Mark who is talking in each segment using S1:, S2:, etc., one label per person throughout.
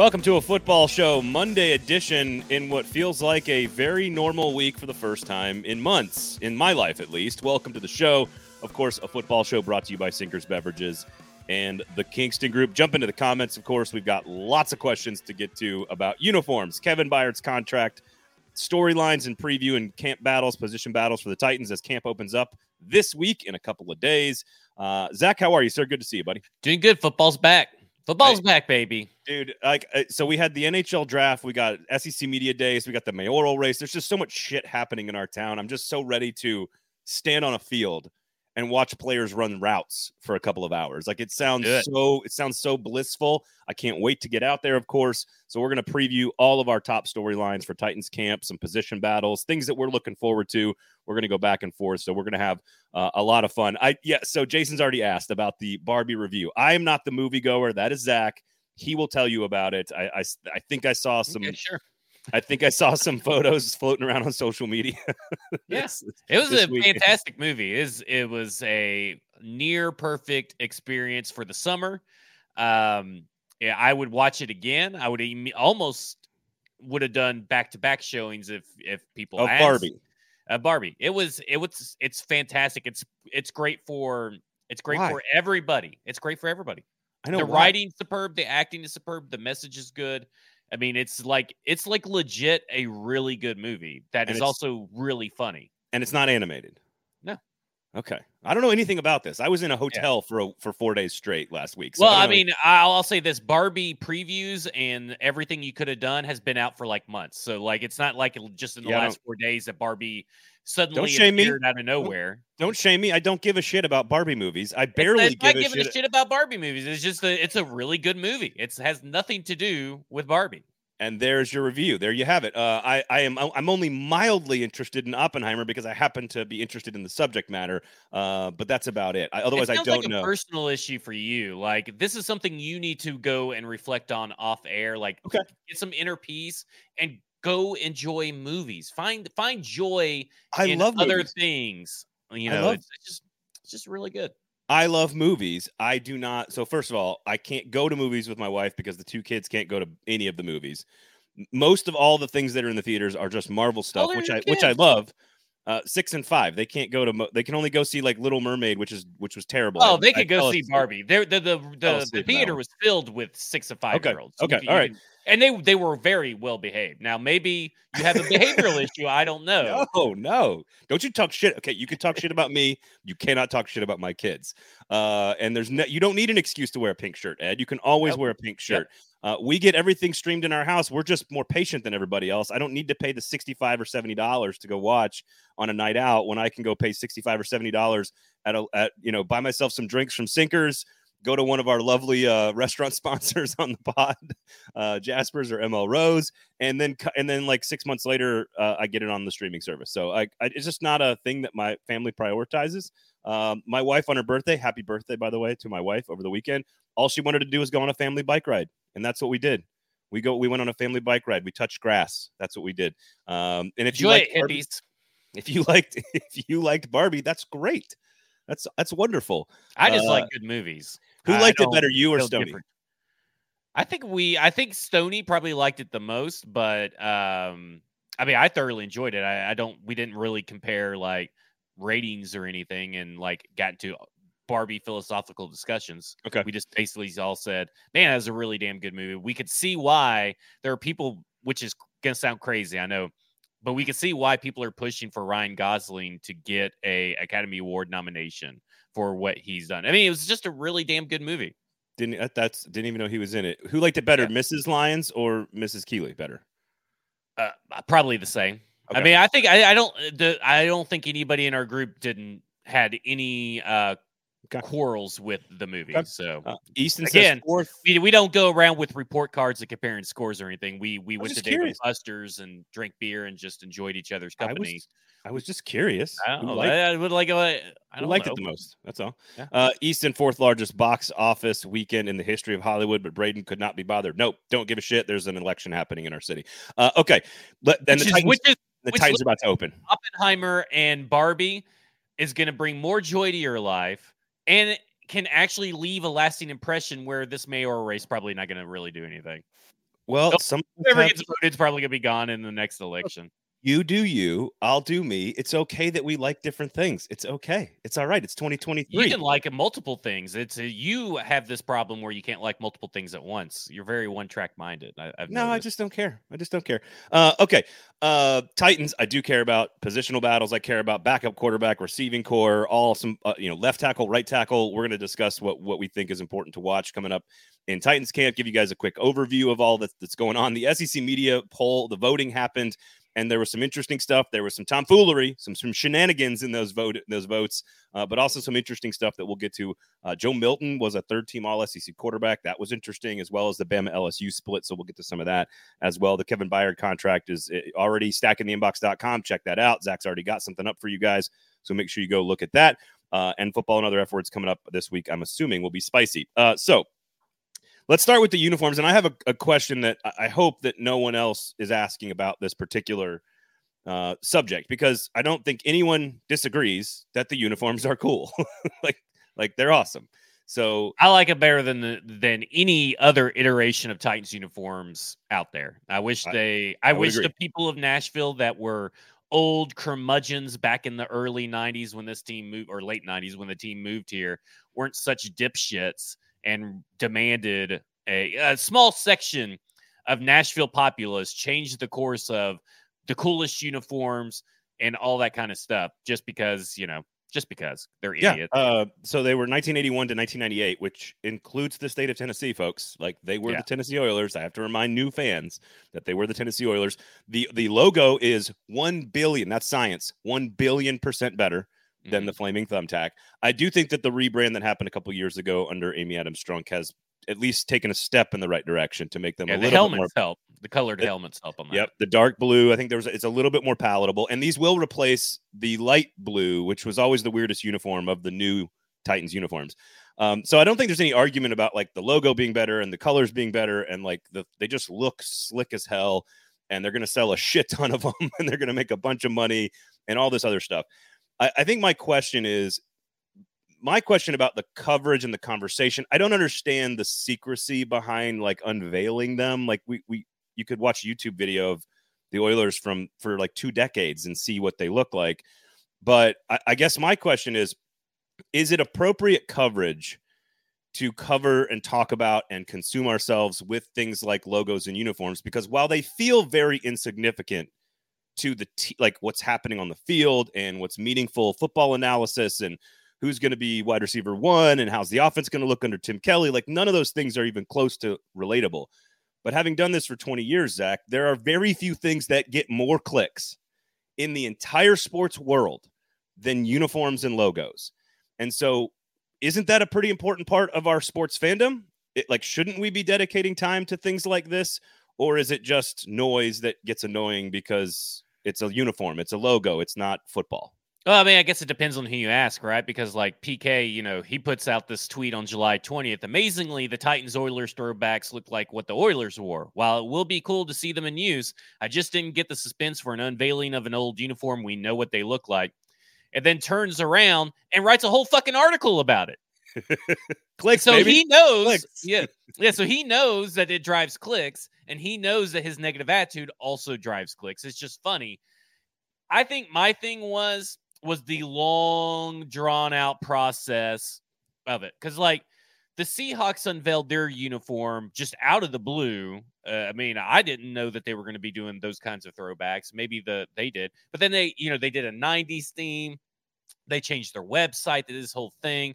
S1: Welcome to a football show, Monday edition, in what feels like a very normal week for the first time in months, in my life at least. Welcome to the show. Of course, a football show brought to you by Sinkers Beverages and the Kingston Group. Jump into the comments, of course. We've got lots of questions to get to about uniforms, Kevin Byard's contract, storylines and preview and camp battles, position battles for the Titans as camp opens up this week in a couple of days. Uh, Zach, how are you, sir? Good to see you, buddy.
S2: Doing good. Football's back. Football's back, baby.
S1: Dude, like, uh, so we had the NHL draft, we got SEC media days, we got the mayoral race. There's just so much shit happening in our town. I'm just so ready to stand on a field and watch players run routes for a couple of hours. Like it sounds
S2: Good.
S1: so it sounds so blissful. I can't wait to get out there, of course. So we're going to preview all of our top storylines for Titans camp, some position battles, things that we're looking forward to. We're going to go back and forth, so we're going to have uh, a lot of fun. I yeah. So Jason's already asked about the Barbie review. I am not the moviegoer. That is Zach. He will tell you about it. I I, I think I saw some.
S2: Okay, sure.
S1: I think I saw some photos floating around on social media.
S2: Yes,
S1: This-
S2: It was a fantastic movie. It was, it was a near perfect experience for the summer. Um, yeah, I would watch it again. I would imme- almost would have done back to back showings if if people
S1: of
S2: asked.
S1: Barbie.
S2: Uh, Barbie. It was it was it's fantastic. It's it's great for it's great
S1: Why?
S2: for everybody. It's great for everybody.
S1: I know
S2: the
S1: why.
S2: writing's superb, the acting is superb, the message is good. I mean, it's like it's like legit a really good movie that
S1: And
S2: is also really funny.
S1: and it's not animated.
S2: No.
S1: Okay. I don't know anything about this. I was in a hotel for a, for four days straight last week. so
S2: well,
S1: don't
S2: I mean, I'll, I'll say this: Barbie previews and everything you could have done has been out for like months. So, like, it's not like just in the
S1: Yeah,
S2: last four days that Barbie suddenly
S1: shame me.
S2: out of nowhere.
S1: don't shame me. I don't give a shit about Barbie movies. I barely
S2: it's not
S1: give a
S2: giving
S1: shit.
S2: a shit about Barbie movies. It's just a, it's a really good movie. It has nothing to do with Barbie.
S1: And there's your review. There you have it. Uh, I, I am I'm only mildly interested in Oppenheimer because I happen to be interested in the subject matter. Uh, but that's about it. I, otherwise,
S2: it
S1: I don't
S2: like
S1: know.
S2: a personal issue for you. Like this is something you need to go and reflect on off air. Like
S1: Okay.
S2: get some inner peace and go enjoy movies. Find find joy
S1: I
S2: in
S1: love
S2: other
S1: movies.
S2: things. You know,
S1: love-
S2: it's, it's just it's just really good.
S1: I love movies. I do not. So first of all, I can't go to movies with my wife because the two kids can't go to any of the movies. Most of all the things that are in the theaters are just Marvel stuff,
S2: they're
S1: which I which I love. Uh, six and five, they can't go to. Mo- they can only go see like Little Mermaid, which is which was terrible.
S2: Oh,
S1: I-
S2: they could go see
S1: asleep.
S2: Barbie. There, the the the, the
S1: that
S2: theater was filled with six to five
S1: Okay,
S2: year olds.
S1: okay, all right.
S2: And they they were very well behaved. Now maybe you have a behavioral issue. I don't know.
S1: No, no. Don't you talk shit. Okay, you can talk shit about me. You cannot talk shit about my kids. Uh, and there's no, you don't need an excuse to wear a pink shirt, Ed. You can always
S2: Nope.
S1: wear a pink shirt. Uh, we get everything streamed in our house. We're just more patient than everybody else. I don't need to pay the 65 or 70 dollars to go watch on a night out when I can go pay 65 or 70 dollars at a at you know buy myself some drinks from Sinkers. Go to one of our lovely uh, restaurant sponsors on the pod, uh, Jasper's or ML Rose, and then and then like six months later, uh, I get it on the streaming service. So I, I, it's just not a thing that my family prioritizes. Um, my wife on her birthday, happy birthday by the way to my wife over the weekend. All she wanted to do was go on a family bike ride, and that's what we did. We go, we went on a family bike ride. We touched grass. That's what we did. Um, and if you
S2: Enjoy
S1: like
S2: it, hippies.
S1: if you liked if you liked Barbie, that's great. That's that's wonderful.
S2: I just
S1: Uh,
S2: like good movies.
S1: Who
S2: I
S1: liked it better, you or Stony?
S2: different. I think we I think Stony probably liked it the most, but um I mean I thoroughly enjoyed it. I, I don't we didn't really compare like ratings or anything and like got into Barbie philosophical discussions.
S1: Okay.
S2: We just basically all said, Man, that was a really damn good movie. We could see why there are people which is gonna sound crazy, I know, but we could see why people are pushing for Ryan Gosling to get a Academy Award nomination for what he's done. I mean, it was just a really damn good movie.
S1: Didn't that's didn't even know he was in it. Who liked it better,
S2: Yeah.
S1: Mrs. Lyons or Mrs. Keeley better?
S2: Uh, probably the same. I mean, I think I, I don't the I don't think anybody in our group didn't had any uh
S1: Okay.
S2: quarrels with the movie.
S1: Okay.
S2: So
S1: Uh, Easton
S2: Again, we, we don't go around with report cards and comparing scores or anything. We we went to David. Buster's and drank beer and just enjoyed each other's
S1: I
S2: company.
S1: was I was just curious.
S2: I don't know.
S1: liked,
S2: I, I would like uh, I don't
S1: liked
S2: know.
S1: it the most? That's all.
S2: Yeah.
S1: Uh, Easton fourth largest box office weekend in the history of Hollywood, but Braden could not be bothered. Nope, don't give a shit. There's an election happening in our city. Uh, okay, let,
S2: Which
S1: the
S2: is,
S1: Titans,
S2: which is
S1: the Titans are about to open.
S2: Oppenheimer and Barbie is going to bring more joy to your life and can actually leave a lasting impression where this mayoral race probably not going to really do anything.
S1: Well, some
S2: Whoever gets voted is probably gonna be gone in the next election.
S1: You do you, I'll do me. It's okay that we like different things. It's okay. It's all right. It's 2023.
S2: You can like multiple things. It's a, you have this problem where you can't like multiple things at once. You're very one track minded. I, I've
S1: No, I just don't care. I just don't care. Uh, okay. Uh, Titans, I do care about positional battles. I care about backup quarterback, receiving corps, all some, uh, you know, left tackle, right tackle. We're going to discuss what what we think is important to watch coming up in Titans camp. Give you guys a quick overview of all that, that's going on. The SEC media poll, the voting happened, and there was some interesting stuff. There was some tomfoolery, some some shenanigans in those vote those votes, uh, but also some interesting stuff that we'll get to. Uh, Joe Milton was a third team All SEC quarterback. That was interesting, as well as the Bama LSU split. So we'll get to some of that as well. The Kevin Byard contract is uh, already stackingtheinbox.com. Check that out. Zach's already got something up for you guys. So make sure you go look at that. Uh, and football and other F words coming up this week, I'm assuming will be spicy. Uh, so let's start with the uniforms. And I have a, a question that I- I hope that no one else is asking about this particular uh, subject because I don't think anyone disagrees that the uniforms are cool. like, like they're awesome. So
S2: I like it better than the, than any other iteration of Titans uniforms out there. I wish
S1: I-
S2: they. I,
S1: I would
S2: wish
S1: agree.
S2: the people of Nashville that were old curmudgeons back in the early '90s when this team moved, or late '90s when the team moved here, weren't such dipshits and demanded a, a small section of Nashville populace change the course of the coolest uniforms and all that kind of stuff, just because you know, just because they're
S1: yeah,
S2: idiots.
S1: uh, so they were 1981 to 1998, which includes the state of Tennessee, folks. Like they were
S2: Yeah.
S1: the Tennessee Oilers. I have to remind new fans that they were the Tennessee Oilers. the The logo is one billion. That's science. One billion percent better than
S2: Mhm.
S1: the flaming thumbtack. I do think that the rebrand that happened a couple years ago under Amy Adams Strunk has at least taken a step in the right direction to make them
S2: Yeah,
S1: a
S2: the
S1: little bit more
S2: help. The colored
S1: It-
S2: helmets help them.
S1: Yep, the dark blue. I think there was it's a little bit more palatable, and these will replace the light blue, which was always the weirdest uniform of the new Titans uniforms. Um, so I don't think there's any argument about like the logo being better and the colors being better, and like the they just look slick as hell, and they're going to sell a shit ton of them, and they're going to make a bunch of money and all this other stuff. I, I think my question is my question about the coverage and the conversation i don't understand the secrecy behind like unveiling them. Like we we you could watch youtube video of the oilers from for like two decades and see what they look like. But i, I guess my question is is it appropriate coverage to cover and talk about and consume ourselves with things like logos and uniforms? Because while they feel very insignificant to the t- like what's happening on the field and what's meaningful football analysis and who's going to be wide receiver one and how's the offense going to look under Tim Kelly. Like none of those things are even close to relatable. But having done this for 20 years, Zach, there are very few things that get more clicks in the entire sports world than uniforms and logos. And so, isn't that a pretty important part of our sports fandom? It, like, shouldn't we be dedicating time to things like this? Or is it just noise that gets annoying because it's a uniform, it's a logo, it's not football?
S2: Well, I mean, I guess it depends on who you ask, right? Because like PK, you know, he puts out this tweet on July 20th. Amazingly, the Titans Oilers throwbacks look like what the Oilers wore. While it will be cool to see them in use, I just didn't get the suspense for an unveiling of an old uniform. We know what they look like. And then turns around and writes a whole fucking article about it.
S1: Clicks,
S2: so
S1: baby.
S2: he knows,
S1: Clicks.
S2: yeah, yeah. So he knows that it drives clicks, and he knows that his negative attitude also drives clicks. It's just funny. I think my thing was was the long drawn out process of it because like the Seahawks unveiled their uniform just out of the blue. Uh, I mean, I didn't know that they were going to be doing those kinds of throwbacks. Maybe the they did, but then they, you know, they did a '90s theme. They changed their website to this whole thing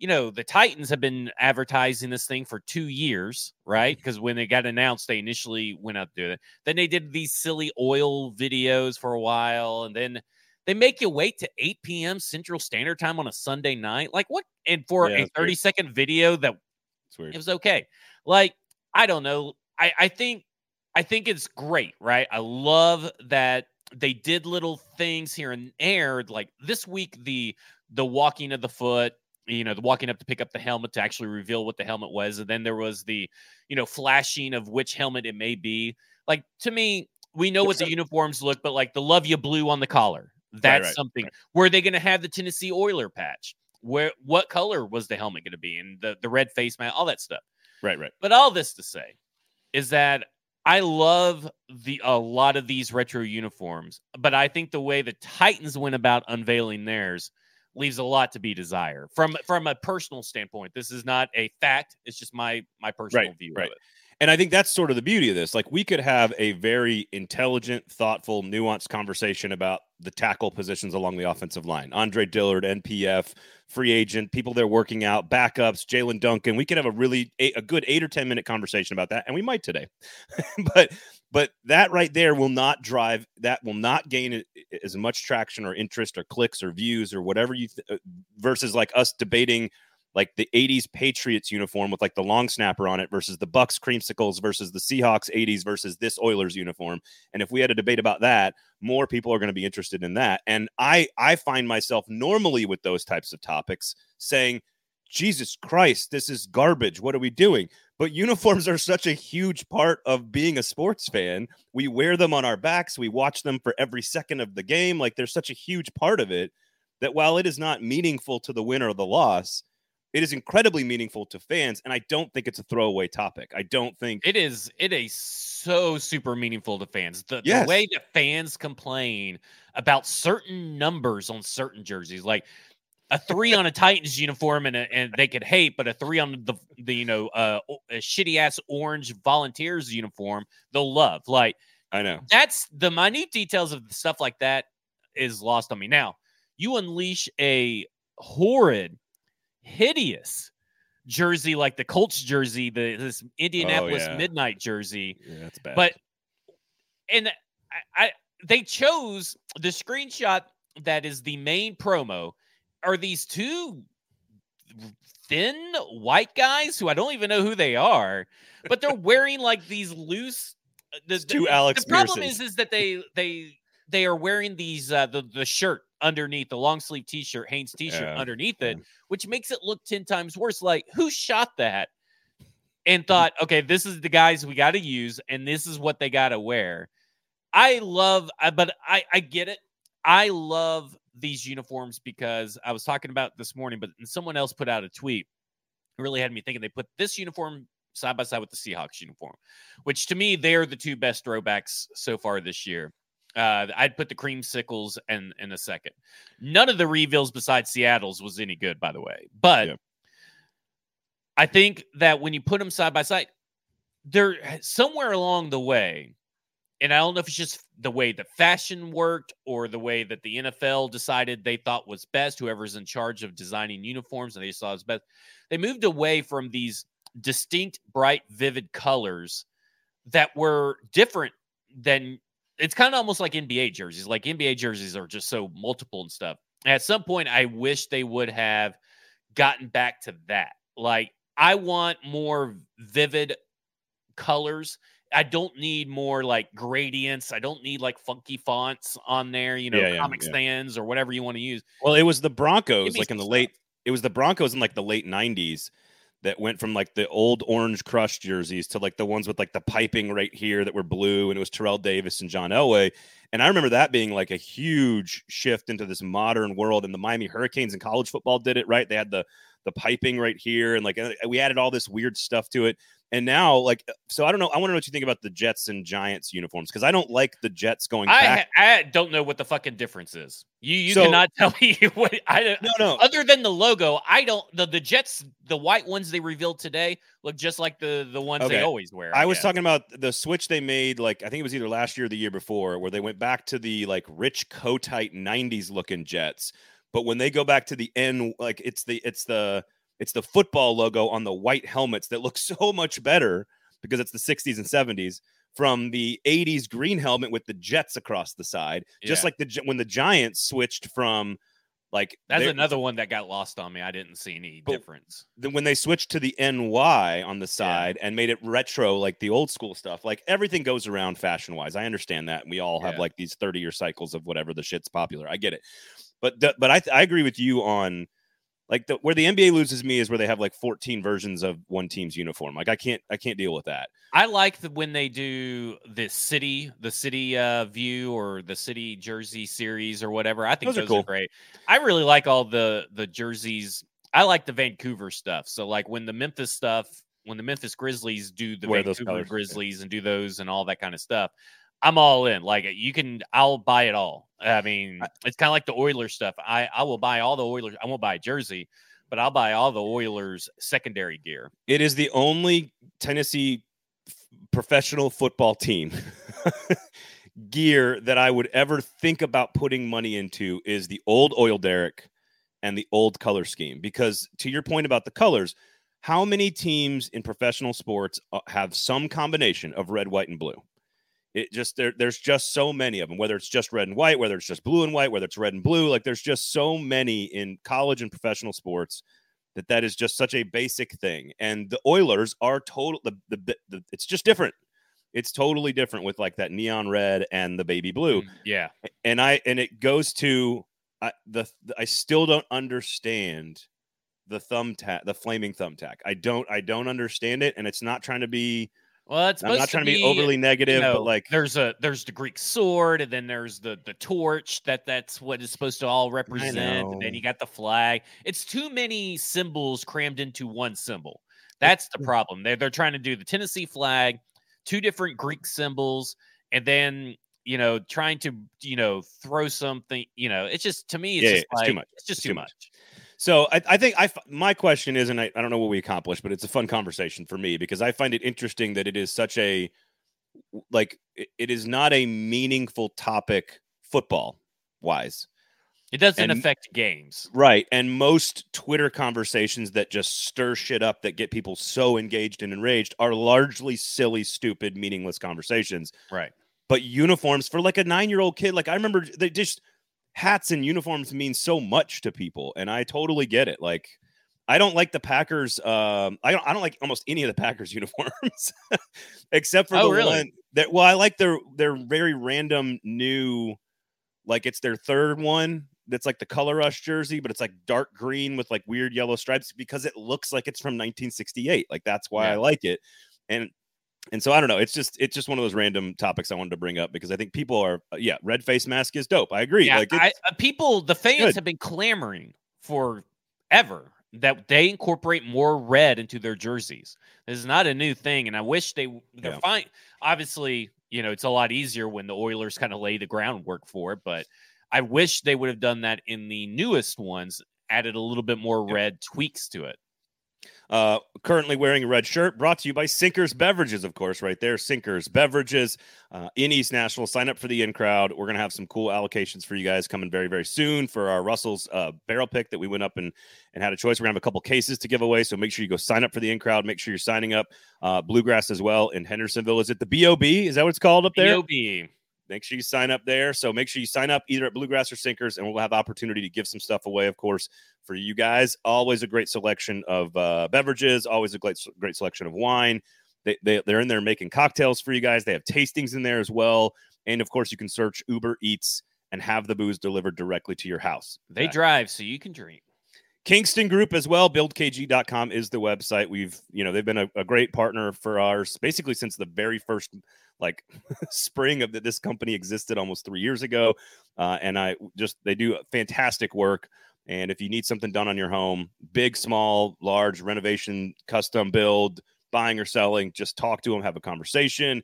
S2: you know, the Titans have been advertising this thing for two years, right? Mm-hmm. Because when they got announced, they initially went out to do it. Then they did these silly oil videos for a while, and then they make you wait to 8 p.m. Central Standard Time on a Sunday night. Like what? And for
S1: Yeah,
S2: a
S1: that's
S2: 30
S1: weird.
S2: second video that it was okay. Like, I don't know. I, I think I think it's great, right? I love that they did little things here and there. Like this week, the the walking of the foot, you know, the walking up to pick up the helmet to actually reveal what the helmet was. And then there was the, you know, flashing of which helmet it may be. Like to me, we know what the uniforms look, but like the Luv Ya Blue on the collar. That's
S1: right,
S2: something.
S1: right.
S2: Were they going to have the Tennessee Oiler patch? Where what color was the helmet going to be? And the the red face mask, all that stuff.
S1: Right, right.
S2: But all this to say is that I love the a lot of these retro uniforms, but I think the way the Titans went about unveiling theirs leaves a lot to be desired from from a personal standpoint. This is not a fact; it's just my my personal
S1: Right,
S2: view
S1: right.
S2: of it.
S1: And I think that's sort of the beauty of this. Like we could have a very intelligent, thoughtful, nuanced conversation about the tackle positions along the offensive line. Andre Dillard, NPF, free agent, people they're working out, backups, Jaelyn Duncan. We could have a really a, a good eight or ten minute conversation about that, and we might today. but but that right there will not drive that will not gain as much traction or interest or clicks or views or whatever you th- uh, versus like us debating like the 80s Patriots uniform with like the long snapper on it versus the Bucs creamsicles versus the Seahawks 80s versus this Oilers uniform. And if we had a debate about that, more people are going to be interested in that. And I I find myself normally with those types of topics saying, Jesus Christ, this is garbage. What are we doing? But uniforms are such a huge part of being a sports fan. We wear them on our backs, we watch them for every second of the game. Like they're such a huge part of it that while it is not meaningful to the win or the loss, it is incredibly meaningful to fans. And I don't think it's a throwaway topic. I don't think
S2: It is it is so super meaningful to fans. The,
S1: Yes.
S2: the way that fans complain about certain numbers on certain jerseys, like a three on a Titans uniform, and a, and they could hate, but a three on the the you know uh, a shitty ass orange Volunteers uniform, they'll love. Like
S1: I know.
S2: that's the minute details of stuff like that is lost on me. Now you unleash a horrid, hideous jersey like the Colts jersey, the this Indianapolis
S1: yeah.
S2: Midnight jersey,
S1: Yeah, that's bad.
S2: but and I, I they chose the screenshot that is the main promo are these two thin white guys who I don't even know who they are, but they're wearing like these loose. uh, The,
S1: two Alex
S2: the problem is, is that they they they are wearing these uh, the the shirt underneath the long sleeve t shirt, Hanes t shirt
S1: Yeah,
S2: underneath it, which makes it look ten times worse. Like who shot that? And mm-hmm. thought, okay, this is the guys we got to use, and this is what they got to wear. I love, but I I get it. I love these uniforms because I was talking about this morning, but someone else put out a tweet. It really had me thinking. They put this uniform side by side with the Seahawks uniform, which to me they're the two best throwbacks so far this year. Uh, I'd put the creamsicles and in a second. None of the reveals besides Seattle's was any good, by the way. But
S1: Yeah.
S2: I think that when you put them side by side, there somewhere along the way, and I don't know if it's just the way the fashion worked or the way that the NFL decided they thought was best, whoever's in charge of designing uniforms and they saw as best, they moved away from these distinct, bright, vivid colors that were different than it's kind of almost like NBA jerseys. Like NBA jerseys are just so multiple and stuff. At some point, I wish they would have gotten back to that. Like, I want more vivid colors. I don't need more like gradients. I don't need like funky fonts on there, you know,
S1: Yeah, yeah,
S2: comic
S1: yeah.
S2: Sans or whatever you want to use.
S1: Well, it was the Broncos, like in the
S2: some
S1: late. It was the Broncos in like the late '90s that went from like the old orange crush jerseys to like the ones with like the piping right here that were blue, and it was Terrell Davis and John Elway. And I remember that being like a huge shift into this modern world. And the Miami Hurricanes in college football did it right. They had the the piping right here, and like uh, we added all this weird stuff to it. And now, like, so I don't know. I want to know what you think about the Jets and Giants uniforms because I don't like the Jets going
S2: I
S1: back.
S2: I don't know what the fucking difference is. You you
S1: So-
S2: cannot tell me what I don't.
S1: no, no.
S2: Other than the logo, I don't. The, the Jets, the white ones they revealed today, look just like the the ones they always wear.
S1: I was
S2: guess.
S1: talking about the switch they made, like I think it was either last year or the year before, where they went back to the like Rich Kotite '90s looking Jets. But when they go back to the N, like it's the it's the it's the football logo on the white helmets that look so much better because it's the 60s and 70s from the 80s green helmet with the Jets across the side. Just like the when the Giants switched from like
S2: That's another one that got lost on me. I didn't see any difference.
S1: then when they switched to the NY on the side and made it retro, like the old school stuff, like everything goes around fashion wise. I understand that. We all have
S2: Yeah.
S1: like these 30 year cycles of whatever the shit's popular. I get it. But, the, but I, I agree with you on like the, where the NBA loses me is where they have like 14 versions of one team's uniform. Like I can't, I can't deal with that.
S2: I like the, when they do the city, the city uh, view or the city jersey series or whatever. I think
S1: Those
S2: those,
S1: are cool.
S2: are great. I really like all the the jerseys. I like the Vancouver stuff. So like when the Memphis stuff when the Memphis Grizzlies do the
S1: Wear
S2: Vancouver. Grizzlies and do those and all that kind of stuff, I'm all in. Like you can, I'll buy it all. I mean, it's kind of like the Oilers stuff. I I will buy all the Oilers. I won't buy a jersey, but I'll buy all the Oilers secondary gear.
S1: It is the only Tennessee professional football team gear that I would ever think about putting money into is the old oil derrick and the old color scheme. Because to your point about the colors, how many teams in professional sports uh, have some combination of red, white, and blue? It just there, there's just so many of them. Whether it's just red and white, whether it's just blue and white, whether it's red and blue, like there's just so many in college and professional sports that that is just such a basic thing. And the Oilers are total. The, the, the, it's just different. It's totally different with like that neon red and the baby blue.
S2: Mm, Yeah.
S1: And I and it goes to I, the, the I still don't understand the thumbtack, the flaming thumbtack. I don't I don't understand it, and it's not trying to be.
S2: Well, it's
S1: I'm not trying to
S2: to
S1: be overly
S2: you
S1: negative,
S2: know,
S1: but like
S2: there's a there's the Greek sword, and then there's the the torch that that's what it's supposed to all represent, and then you got the flag. It's too many symbols crammed into one symbol. That's the problem. They're they're trying to do the Tennessee flag, two different Greek symbols, and then you know trying to you know throw something. You know, it's just to me, it's
S1: Yeah,
S2: just
S1: yeah, it's too much.
S2: It's just
S1: It's
S2: too
S1: too
S2: much.
S1: much. So I, I think I my question is, and I, I don't know what we accomplished, but it's a fun conversation for me because I find it interesting that it is such a like it, it is not a meaningful topic football wise.
S2: It doesn't
S1: And-
S2: affect games.
S1: Right. And most Twitter conversations that just stir shit up that get people so engaged and enraged are largely silly, stupid, meaningless conversations.
S2: Right.
S1: But uniforms for like a nine year old kid, like I remember they just hats and uniforms mean so much to people. And I totally get it. Like, I don't like the Packers. Um, I don't. I don't like almost any of the Packers uniforms, except for
S2: Oh,
S1: the
S2: really?
S1: one that. Well, I like their their very random new, like it's their third one. That's like the color rush jersey, but it's like dark green with like weird yellow stripes because it looks like it's from 1968. Like that's why I like it. And and so I don't know. It's just it's just one of those random topics I wanted to bring up because I think people are uh, yeah. Red face mask is dope. I agree.
S2: Yeah,
S1: like
S2: I, uh, people, the fans
S1: good.
S2: have been clamoring for ever that they incorporate more red into their jerseys. This is not a new thing, and I wish they they're
S1: Yeah.
S2: fine. Obviously, you know it's a lot easier when the Oilers kind of lay the groundwork for it, but I wish they would have done that in the newest ones. Added a little bit more
S1: Yeah.
S2: red tweaks to it.
S1: Uh, currently wearing a red shirt, brought to you by Sinkers Beverages, of course, right there. Sinkers Beverages uh, in East Nashville. Sign up for the in crowd. We're gonna have some cool allocations for you guys coming very, very soon for our Russell's uh, barrel pick that we went up and and had a choice. We're gonna have a couple cases to give away, so make sure you go sign up for the in crowd. Make sure you're signing up. Uh, Bluegrass as well in Hendersonville. Is it the BOB? Is that what it's called up there?
S2: BOB.
S1: Make sure you sign up there. So make sure you sign up either at Bluegrass or Sinkers, and we'll have opportunity to give some stuff away, of course, for you guys. Always a great selection of uh, beverages. Always a great great selection of wine. They, they they're in there making cocktails for you guys. They have tastings in there as well, and of course, you can search Uber Eats and have the booze delivered directly to your house.
S2: They drive so you can drink.
S1: Kingston Group as well. BuildKG.com is the website. We've, you know, they've been a, a great partner for ours basically since the very first like spring of that this company existed almost three years ago. Uh, and I just they do fantastic work. And if you need something done on your home, big, small, large renovation, custom build, buying or selling, just talk to them, have a conversation,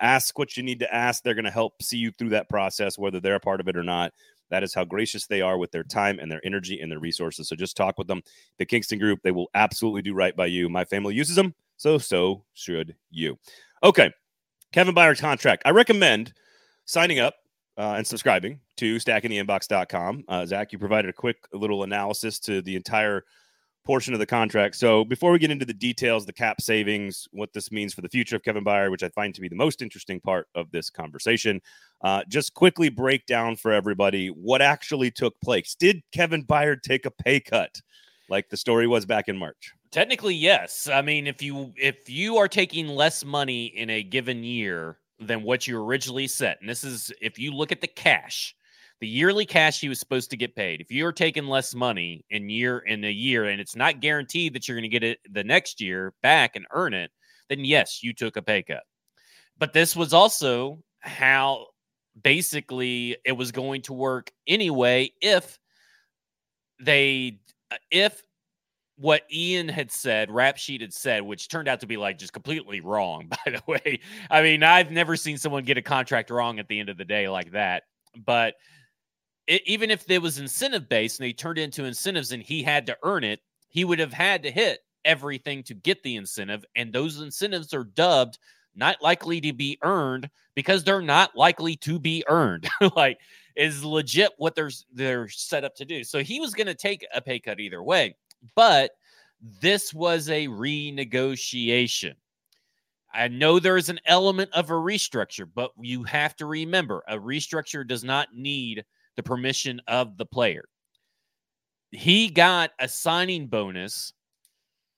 S1: ask what you need to ask. They're going to help see you through that process, whether they're a part of it or not. That is how gracious they are with their time and their energy and their resources. So just talk with them. The Kingston Group, they will absolutely do right by you. My family uses them, so so should you. Okay, Kevin Byard's contract. I recommend signing up uh, and subscribing to stackingtheinbox.com. Uh, Zach, you provided a quick little analysis to the entire portion of the contract. So before we get into the details, the cap savings, what this means for the future of Kevin Byard, which I find to be the most interesting part of this conversation, uh, just quickly break down for everybody what actually took place. Did Kevin Byard take a pay cut, like the story was back in March?
S2: Technically, yes. I mean, if you if you are taking less money in a given year than what you originally set, and this is if you look at the cash, the yearly cash he was supposed to get paid. If you're taking less money in year in a year, and it's not guaranteed that you're going to get it the next year back and earn it, then yes, you took a pay cut. But this was also how basically it was going to work anyway if they if what Ian had said, Rap Sheet had said, which turned out to be like just completely wrong, by the way. I mean, I've never seen someone get a contract wrong at the end of the day like that. But it, even if there was incentive based and they turned it into incentives and he had to earn it, he would have had to hit everything to get the incentive. And those incentives are dubbed not likely to be earned because they're not likely to be earned. like is legit what they're they're set up to do. So he was going to take a pay cut either way. But this was a renegotiation. I know there is an element of a restructure, but you have to remember a restructure does not need the permission of the player. He got a signing bonus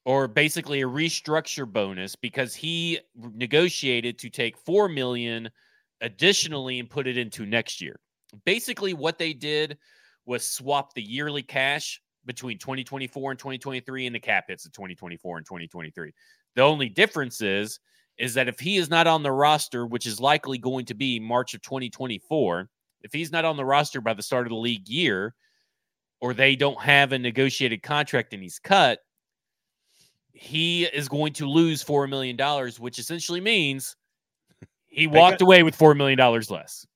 S2: or basically a restructure bonus because he negotiated to take 4 million additionally and put it into next year. Basically what they did was swap the yearly cash between 2024 and 2023 and the cap hits of 2024 and 2023. The only difference is is that if he is not on the roster, which is likely going to be March of 2024, if he's not on the roster by the start of the league year, or they don't have a negotiated contract and he's cut, he is going to lose $4 million, which essentially means he walked away with $4 million less.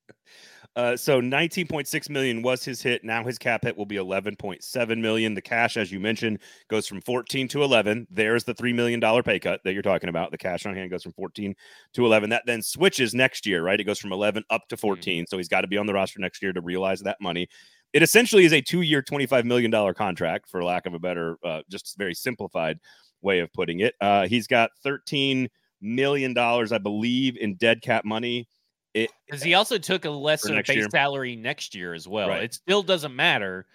S1: Uh, so 19.6 million was his hit. Now his cap hit will be 11.7 million. The cash, as you mentioned, goes from 14 to 11. There's the three million dollar pay cut that you're talking about. The cash on hand goes from 14 to 11. That then switches next year, right? It goes from 11 up to mm-hmm. 14. Mm-hmm. So he's got to be on the roster next year to realize that money. It essentially is a two-year, 25 million dollar contract, for lack of a better, uh, just very simplified way of putting it. Uh, he's got 13 million dollars, I believe, in dead cap money
S2: because he also took a lesser base year. salary next year as well. Right. It still doesn't matter,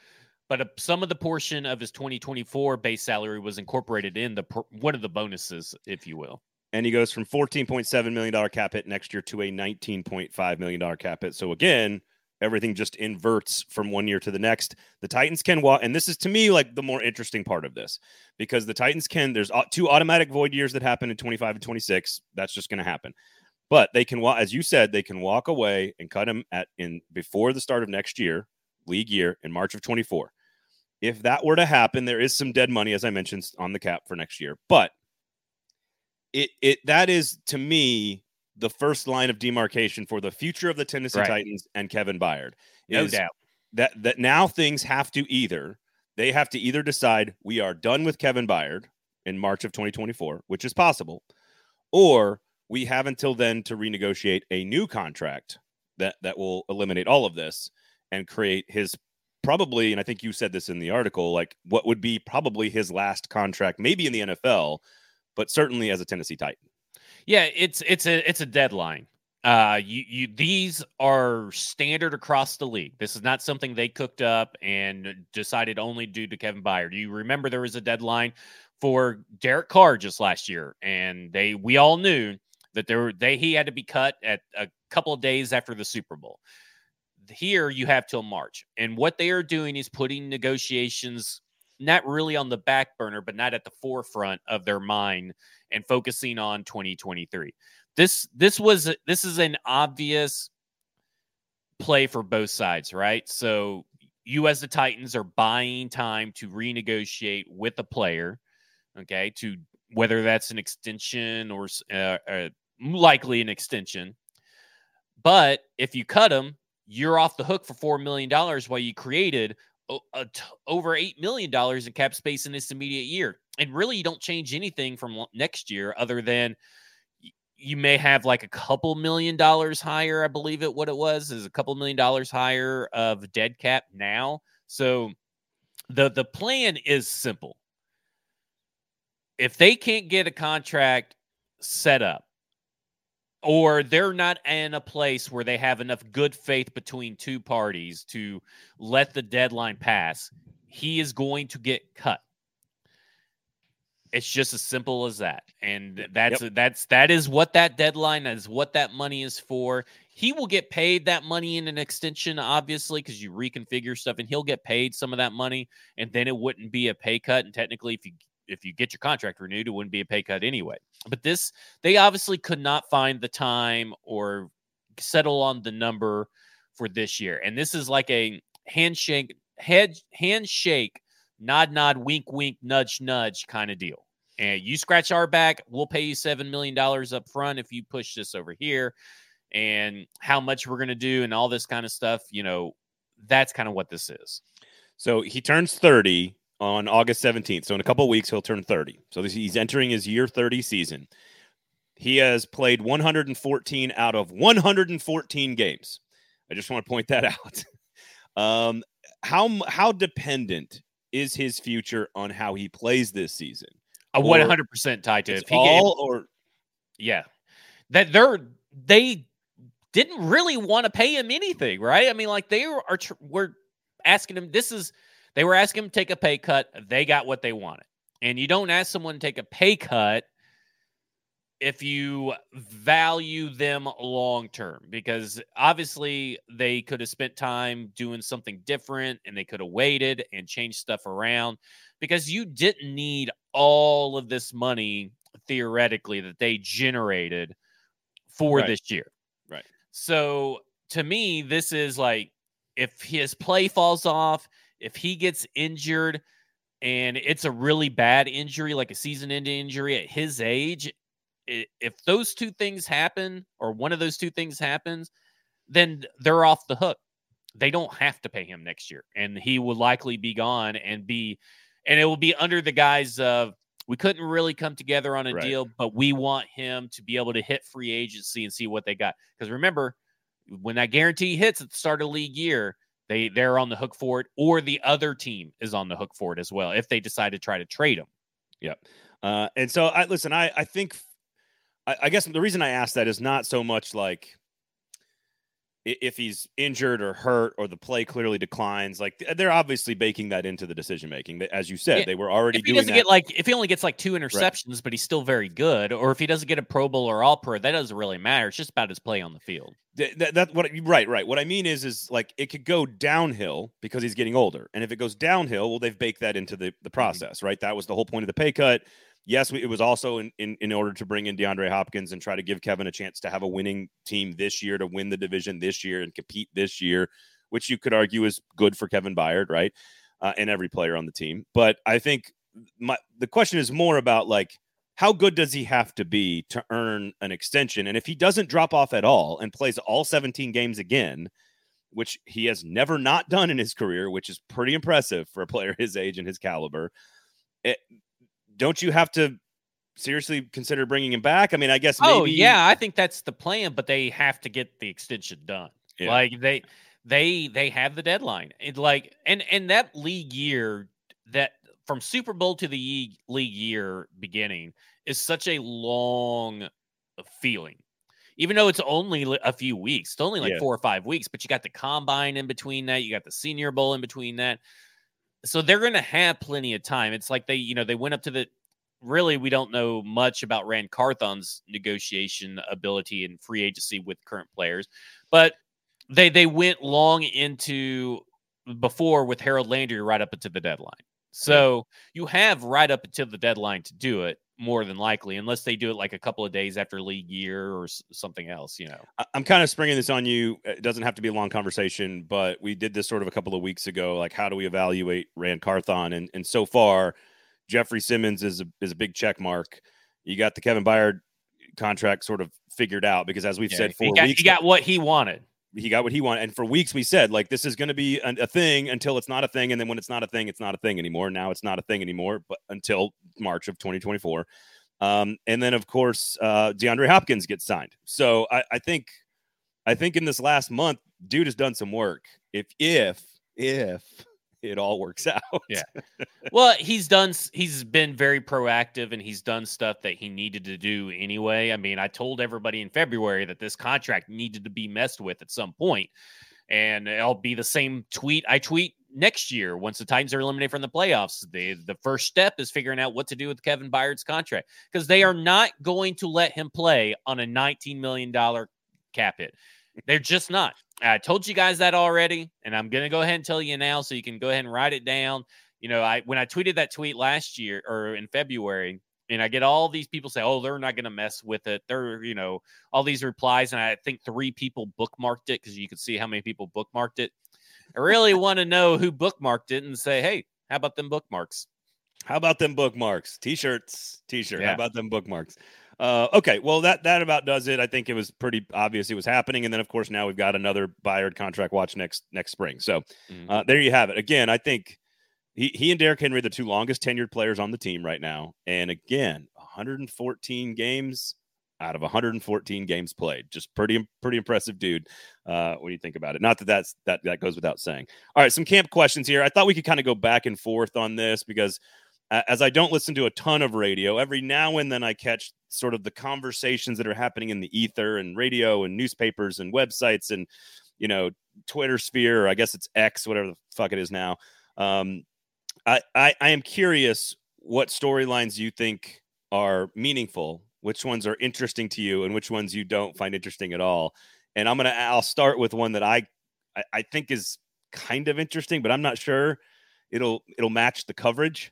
S2: but a, some of the portion of his 2024 base salary was incorporated in the one of the bonuses, if you will.
S1: And he goes from 14.7 million dollar cap hit next year to a 19.5 million dollar cap hit. So again, everything just inverts from one year to the next. The Titans can walk, and this is to me like the more interesting part of this because the Titans can. There's two automatic void years that happen in 25 and 26. That's just going to happen. But they can walk, as you said, they can walk away and cut him at in before the start of next year, league year in March of 24. If that were to happen, there is some dead money, as I mentioned, on the cap for next year. But it it that is to me the first line of demarcation for the future of the Tennessee right. Titans and Kevin Byard.
S2: No doubt.
S1: That that now things have to either they have to either decide we are done with Kevin Byard in March of 2024, which is possible, or we have until then to renegotiate a new contract that that will eliminate all of this and create his probably and I think you said this in the article like what would be probably his last contract maybe in the NFL but certainly as a Tennessee Titan.
S2: Yeah, it's it's a it's a deadline. Uh you you these are standard across the league. This is not something they cooked up and decided only due to Kevin Byard. Do you remember there was a deadline for Derek Carr just last year and they we all knew that there they he had to be cut at a couple of days after the Super Bowl. Here you have till March. And what they are doing is putting negotiations not really on the back burner, but not at the forefront of their mind and focusing on 2023. This this was this is an obvious play for both sides, right? So you as the Titans are buying time to renegotiate with a player, okay, to whether that's an extension or uh, uh, likely an extension. But if you cut him, you're off the hook for $4 million while you created over $8 million in cap space in this immediate year. And really, you don't change anything from next year other than you may have like a couple million dollars higher. I believe it what it was is a couple million dollars higher of dead cap now. So the the plan is simple if they can't get a contract set up or they're not in a place where they have enough good faith between two parties to let the deadline pass, he is going to get cut. It's just as simple as that. And that's yep. that's that is what that deadline is what that money is for. He will get paid that money in an extension, obviously, because you reconfigure stuff and he'll get paid some of that money. And then it wouldn't be a pay cut. And technically, if you if you get your contract renewed, it wouldn't be a pay cut anyway. But this, they obviously could not find the time or settle on the number for this year. And this is like a handshake, head handshake nod, nod, wink, wink, nudge, nudge kind of deal. And you scratch our back, we'll pay you $7 million up front if you push this over here and how much we're going to do and all this kind of stuff. You know, that's kind of what this is.
S1: So he turns 30 on August 17th. So in a couple weeks, he'll turn 30. So this, he's entering his year 30 season. He has played 114 out of 114 games. I just want to point that out. um, how how dependent is his future on how he plays this season?
S2: A one hundred percent tied to
S1: if he all gave, or
S2: yeah, that they're they didn't really want to pay him anything, right? I mean, like they are were asking him. This is they were asking him to take a pay cut. They got what they wanted, and you don't ask someone to take a pay cut if you value them long term because obviously they could have spent time doing something different and they could have waited and changed stuff around because you didn't need all of this money theoretically that they generated for
S1: right.
S2: this year.
S1: Right.
S2: So to me this is like if his play falls off, if he gets injured and it's a really bad injury like a season ending injury at his age if those two things happen or one of those two things happens, then they're off the hook. They don't have to pay him next year, and he will likely be gone and be, and it will be under the guise of we couldn't really come together on a right. deal, but we want him to be able to hit free agency and see what they got. Because remember, when that guarantee hits at the start of league year, they they're on the hook for it, or the other team is on the hook for it as well if they decide to try to trade him.
S1: Yep. Uh, and so I listen. I I think I, I guess the reason I ask that is not so much like if he's injured or hurt or the play clearly declines, like they're obviously baking that into the decision making. As you said, yeah. they were already
S2: if
S1: he
S2: doesn't
S1: that.
S2: get like if he only gets like two interceptions, right. but he's still very good, or if he doesn't get a Pro Bowl or All Pro, that doesn't really matter. It's just about his play on the field.
S1: That, that, that what right right. What I mean is is like it could go downhill because he's getting older, and if it goes downhill, well, they've baked that into the the mm-hmm. process, mm-hmm. right? That was the whole point of the pay cut yes, it was also in, in, in order to bring in DeAndre Hopkins and try to give Kevin a chance to have a winning team this year, to win the division this year and compete this year, which you could argue is good for Kevin Byard, right? Uh, and every player on the team. But I think my the question is more about like how good does he have to be to earn an extension? And if he doesn't drop off at all and plays all 17 games again, which he has never not done in his career, which is pretty impressive for a player his age and his caliber. It, don't you have to seriously consider bringing him back? I mean, I guess.
S2: Oh, maybe... Oh yeah, I think that's the plan, but they have to get the extension done. Yeah. Like they they they have the deadline. It like and and that league year that from Super Bowl to the league year beginning is such a long feeling. Even though it's only a few weeks, it's only like yeah. four or five weeks, but you got the combine in between that, you got the Senior Bowl in between that so they're going to have plenty of time. It's like they, you know, they went up to the. Really, we don't know much about Ran Carthon's negotiation ability and free agency with current players, but they they went long into before with Harold Landry right up until the deadline. So you have right up until the deadline to do it more than likely, unless they do it like a couple of days after league year or something else, you know.
S1: I'm kind of springing this on you. Uh, it doesn't have to be a long conversation, but we did this sort of a couple of weeks ago. Like, how do we evaluate Ran Carthon? And and so far, Jeffery Simmons is a is a big check mark. You got the Kevin Byard contract sort of figured out because, as we've yeah, said,
S2: he got,
S1: weeks,
S2: he got what he wanted
S1: he got what he wanted. And for weeks, we said, like, this is going to be a, a, thing until it's not a thing. And then when it's not a thing, it's not a thing anymore. Now it's not a thing anymore, but until March of 2024. Um, and then, of course, uh, DeAndre Hopkins gets signed. So I, I think, I think in this last month, dude has done some work. If, if, if it all works out.
S2: yeah. Well, he's done, he's been very proactive and he's done stuff that he needed to do anyway. I mean, I told everybody in February that this contract needed to be messed with at some point, and it'll be the same tweet I tweet next year once the Titans are eliminated from the playoffs. The the first step is figuring out what to do with Kevin Byard's contract because they are not going to let him play on a $19 million cap hit. They're just not. I told you guys that already, and I'm going to go ahead and tell you now so you can go ahead and write it down. You know, I when I tweeted that tweet last year or in February, and I get all these people say, "Oh, they're not going to mess with it." They're, you know, all these replies, and I think three people bookmarked it because you could see how many people bookmarked it. I really want to know who bookmarked it and say, "Hey, How about them bookmarks?
S1: How about them bookmarks? T-shirts, T-shirt.
S2: Yeah.
S1: How about them bookmarks? Uh, okay, well that that about does it. I think it was pretty obvious it was happening, and then of course now we've got another Byard contract watch next next spring. So
S2: Mhm.
S1: uh, there you have it. Again, I think he he and Derrick Henry are the two longest tenured players on the team right now, and again, 114 games out of 114 games played. Just pretty pretty impressive, dude. Uh, when you think about it, not that that's that that goes without saying. All right, some camp questions here. I thought we could kind of go back and forth on this because as I don't listen to a ton of radio, every now and then I catch sort of the conversations that are happening in the ether and radio and newspapers and websites and you know Twitter sphere, or I guess it's X, whatever the fuck it is now. Um, I, I I am curious what storylines you think are meaningful, which ones are interesting to you, and which ones you don't find interesting at all. And I'm gonna I'll start with one that I I, I think is kind of interesting, but I'm not sure it'll it'll match the coverage,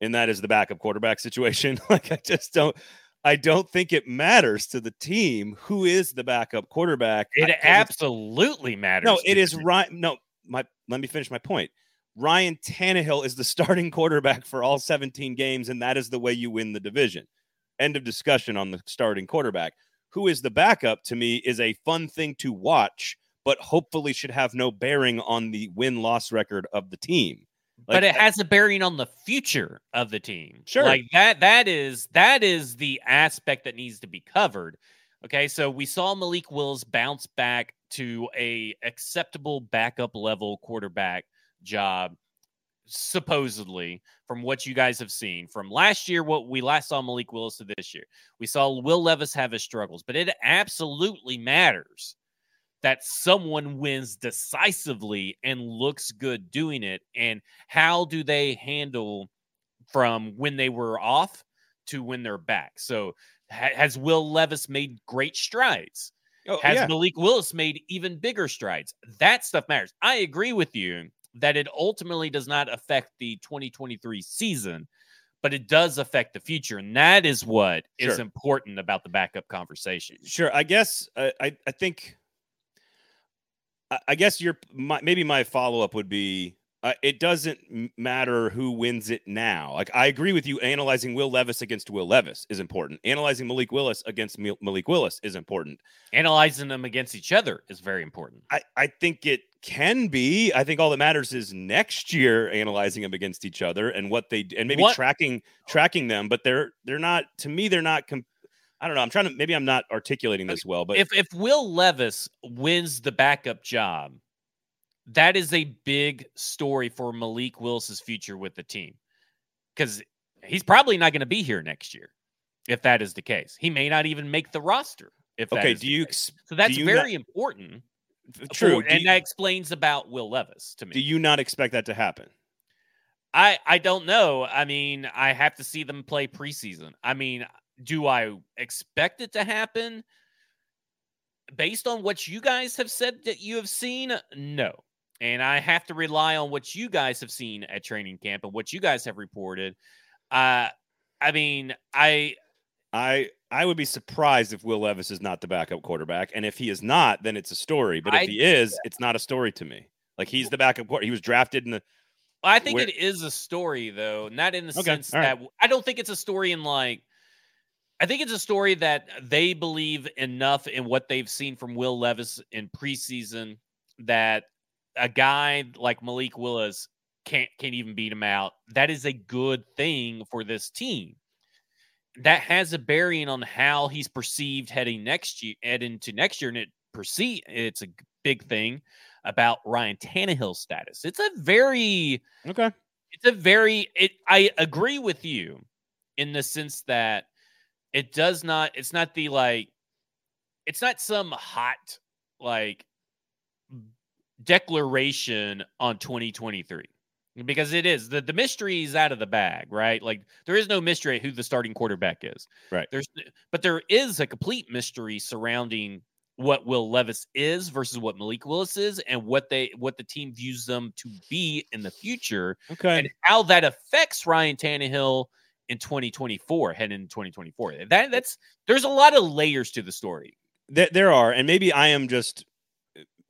S1: and that is the backup quarterback situation. like I just don't. I don't think it matters to the team who is the backup quarterback.
S2: It absolutely matters.
S1: no,
S2: it is
S1: it
S2: the
S1: is
S2: team.
S1: right. No, my let me finish my point. Ryan Tannehill is the starting quarterback for all 17 games, and that is the way you win the division. End of discussion on the starting quarterback. Who is the backup to me is a fun thing to watch, but hopefully should have no bearing on the win loss record of the team.
S2: But it has a bearing on the future of the team.
S1: Sure.
S2: Like that that is that is the aspect that needs to be covered. Okay, so we saw Malik Willis bounce back to a acceptable backup level quarterback job supposedly from what you guys have seen from last year what we last saw Malik Willis to this year. We saw Will Levis have his struggles, but it absolutely matters that someone wins decisively and looks good doing it and how do they handle from when they were off to when they're back so ha- has will levis made great strides
S1: oh,
S2: has
S1: yeah.
S2: malik willis made even bigger strides that stuff matters i agree with you that it ultimately does not affect the 2023 season but it does affect the future and that is what is
S1: Sure.
S2: important about the backup conversation
S1: Sure. I guess uh, I I think I, guess your my, maybe my follow up would be uh, it doesn't matter who wins it now. Like I agree with you. Analyzing Will Levis against Will Levis is important. Analyzing Malik Willis against Mil- Malik Willis is important.
S2: analyzing them against each other is very important
S1: I I think it can be. I think all that matters is next year analyzing them against each other and what they and maybe
S2: What-
S1: tracking tracking them. But they're they're not to me. They're not. Com- I don't know. I'm trying to. Maybe I'm not articulating this well, but
S2: if if Will Levis wins the backup job, that is a big story for Malik Willis's future with the team. Because he's probably not going to be here next year if that is the case. He may not even make the roster if that
S1: okay.
S2: is
S1: Do
S2: the
S1: you ex-
S2: So that's
S1: you not-
S2: very important.
S1: f-
S2: for-
S1: true?
S2: and
S1: you-
S2: that explains about Will Levis to me.
S1: Do you not expect that to happen?
S2: I I don't know. I mean, I have to see them play preseason. I mean, do I expect it to happen? Based on what you guys have said that you have seen, no. And I have to rely on what you guys have seen at training camp and what you guys have reported. Uh I mean, I
S1: I I would be surprised if Will Levis is not the backup quarterback, and if he is not, then it's a story. But if
S2: I-
S1: he is, it's not a story to me. Like he's the backup quarter. He was drafted in the.
S2: I think
S1: Where-
S2: it is a story though, not in the
S1: Okay,
S2: sense
S1: right.
S2: that I don't think it's a story in like I think it's a story that they believe enough in what they've seen from Will Levis in preseason that a guy like Malik Willis can't can't even beat him out. That is a good thing for this team. That has a bearing on how he's perceived heading next year, heading into next year, and it perceive it's a big thing about Ryan Tannehill's status. It's a very
S1: Okay.
S2: it's a very it i agree with you in the sense that it does not it's not the like it's not some hot like declaration on 2023 because it is the, the mystery is out of the bag right like there is no mystery who the starting quarterback is
S1: Right.
S2: there's but there is a complete mystery surrounding what Will Levis is versus what Malik Willis is and what they what the team views them to be in the future
S1: Okay.
S2: and how that affects Ryan Tannehill in 2024, heading into 2024. That that's there's a lot of layers to the story.
S1: There, there are, and maybe I am just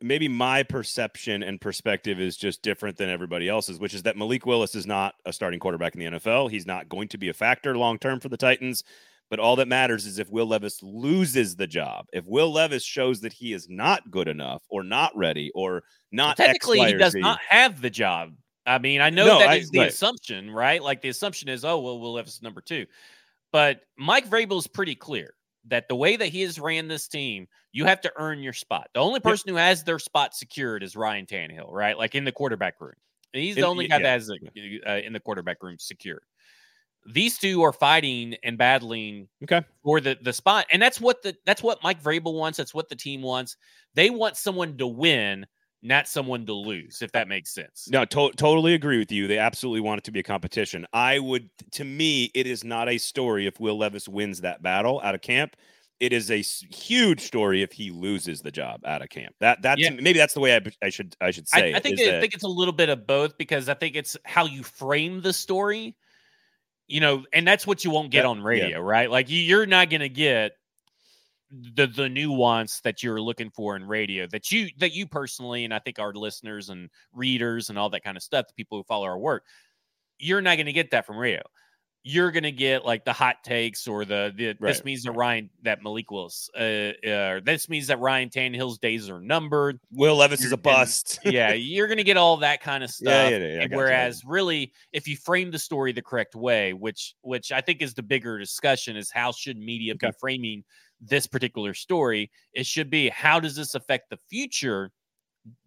S1: maybe my perception and perspective is just different than everybody else's, which is that Malik Willis is not a starting quarterback in the NFL. He's not going to be a factor long term for the Titans. But all that matters is if Will Levis loses the job. If Will Levis shows that he is not good enough or not ready or not
S2: well, technically he does not have the job. I mean, I know no, that I, is the right. assumption, right? Like the assumption is, oh well, we'll have number two. But Mike Vrabel is pretty clear that the way that he has ran this team, you have to earn your spot. The only person yep. who has their spot secured is Ryan Tannehill, right? Like in the quarterback room. He's the only guy yeah. that has a, uh, in the quarterback room secured these two are fighting and battling
S1: okay.
S2: for the the spot and that's what the that's what Mike Vrabel wants that's what the team wants they want someone to win not someone to lose if that makes sense
S1: no to- totally agree with you they absolutely want it to be a competition i would to me it is not a story if will levis wins that battle out of camp it is a huge story if he loses the job out of camp that that yeah. maybe that's the way I, I should i should say
S2: i, I think it, I think it's a little bit of both because i think it's how you frame the story you know, and that's what you won't get yeah, on radio, yeah. right? Like you're not going to get the the nuance that you're looking for in radio that you that you personally and I think our listeners and readers and all that kind of stuff, the people who follow our work, you're not going to get that from radio you're going to get like the hot takes or the, the right. this means that Ryan that Malik Willis uh, uh this means that Ryan Tannehill's days are numbered.
S1: Will Levis you're, is a bust.
S2: yeah, you're going to get all that kind of stuff. Yeah, yeah, yeah, whereas you. really if you frame the story the correct way, which which I think is the bigger discussion is how should media okay. be framing this particular story? It should be how does this affect the future?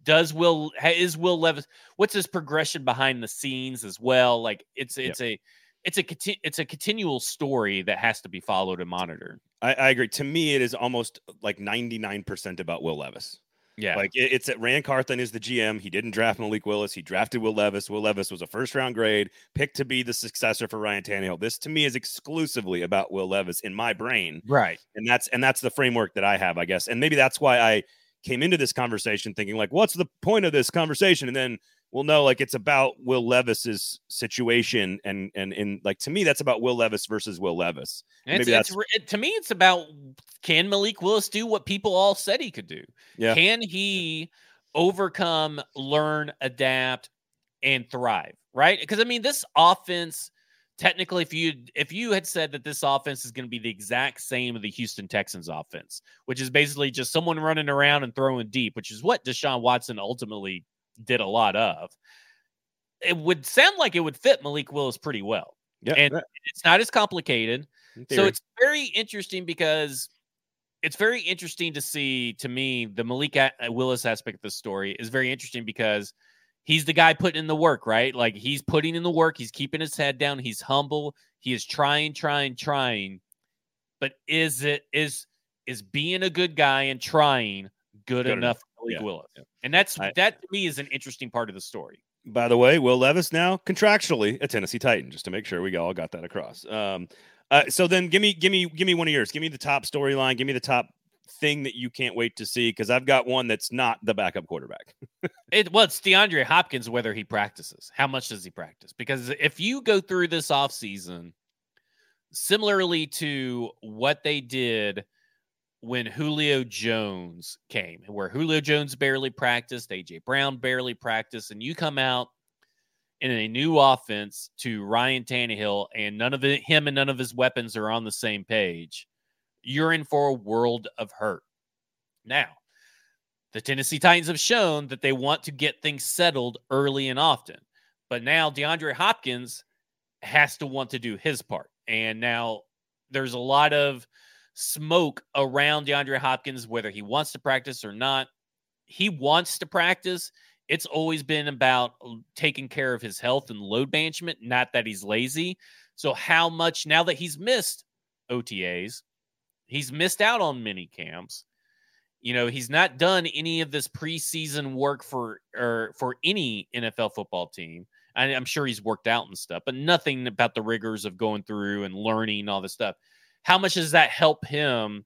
S2: Does Will is Will Levis what's his progression behind the scenes as well? Like it's it's yep. a it's a conti- it's a continual story that has to be followed and monitored.
S1: I, I agree. To me, it is almost like ninety nine percent about Will Levis.
S2: Yeah,
S1: like it, it's at Ran Carthon is the GM. He didn't draft Malik Willis. He drafted Will Levis. Will Levis was a first round grade, picked to be the successor for Ryan Tannehill. This to me is exclusively about Will Levis in my brain,
S2: right?
S1: And that's and that's the framework that I have, I guess. And maybe that's why I came into this conversation thinking like, what's the point of this conversation? And then well, no, like it's about Will Levis's situation, and and in like to me, that's about Will Levis versus Will Levis.
S2: Maybe it's, that's it, to me, it's about can Malik Willis do what people all said he could do?
S1: Yeah.
S2: Can he overcome, learn, adapt, and thrive? Right? Because I mean, this offense technically if you if you had said that this offense is going to be the exact same of the Houston Texans offense, which is basically just someone running around and throwing deep, which is what Deshaun Watson ultimately did a lot of, it would sound like it would fit Malik Willis pretty well.
S1: Yeah.
S2: And it's not as complicated. So it's very interesting because it's very interesting to see to me the Malik uh, Willis aspect of the story is very interesting because he's the guy putting in the work, right? Like he's putting in the work, he's keeping his head down, he's humble, he is trying, trying, trying. But is it is is being a good guy and trying good, good enough. Malik yeah. Willis? Yeah. And that's I, that to me is an interesting part of the story.
S1: By the way, Will Levis now contractually a Tennessee Titan, just to make sure we all got that across. Um, uh, so then give me give me give me one of yours. Give me the top storyline. Give me the top thing that you can't wait to see because I've got one that's not the backup quarterback.
S2: it well, it's DeAndre Hopkins whether he practices. How much does he practice? Because if you go through this offseason, similarly to what they did when Julio Jones came, where Julio Jones barely practiced, AJ Brown barely practiced, and you come out in a new offense to Ryan Tannehill, and none of it, him and none of his weapons are on the same page, you're in for a world of hurt. Now, the Tennessee Titans have shown that they want to get things settled early and often, but now DeAndre Hopkins has to want to do his part, and now there's a lot of smoke around DeAndre Hopkins, whether he wants to practice or not. He wants to practice. It's always been about taking care of his health and load management, not that he's lazy. So, how much now that he's missed OTAs, he's missed out on mini camps. You know, he's not done any of this preseason work for or for any NFL football team. I, I'm sure he's worked out and stuff, but nothing about the rigors of going through and learning all this stuff how much does that help him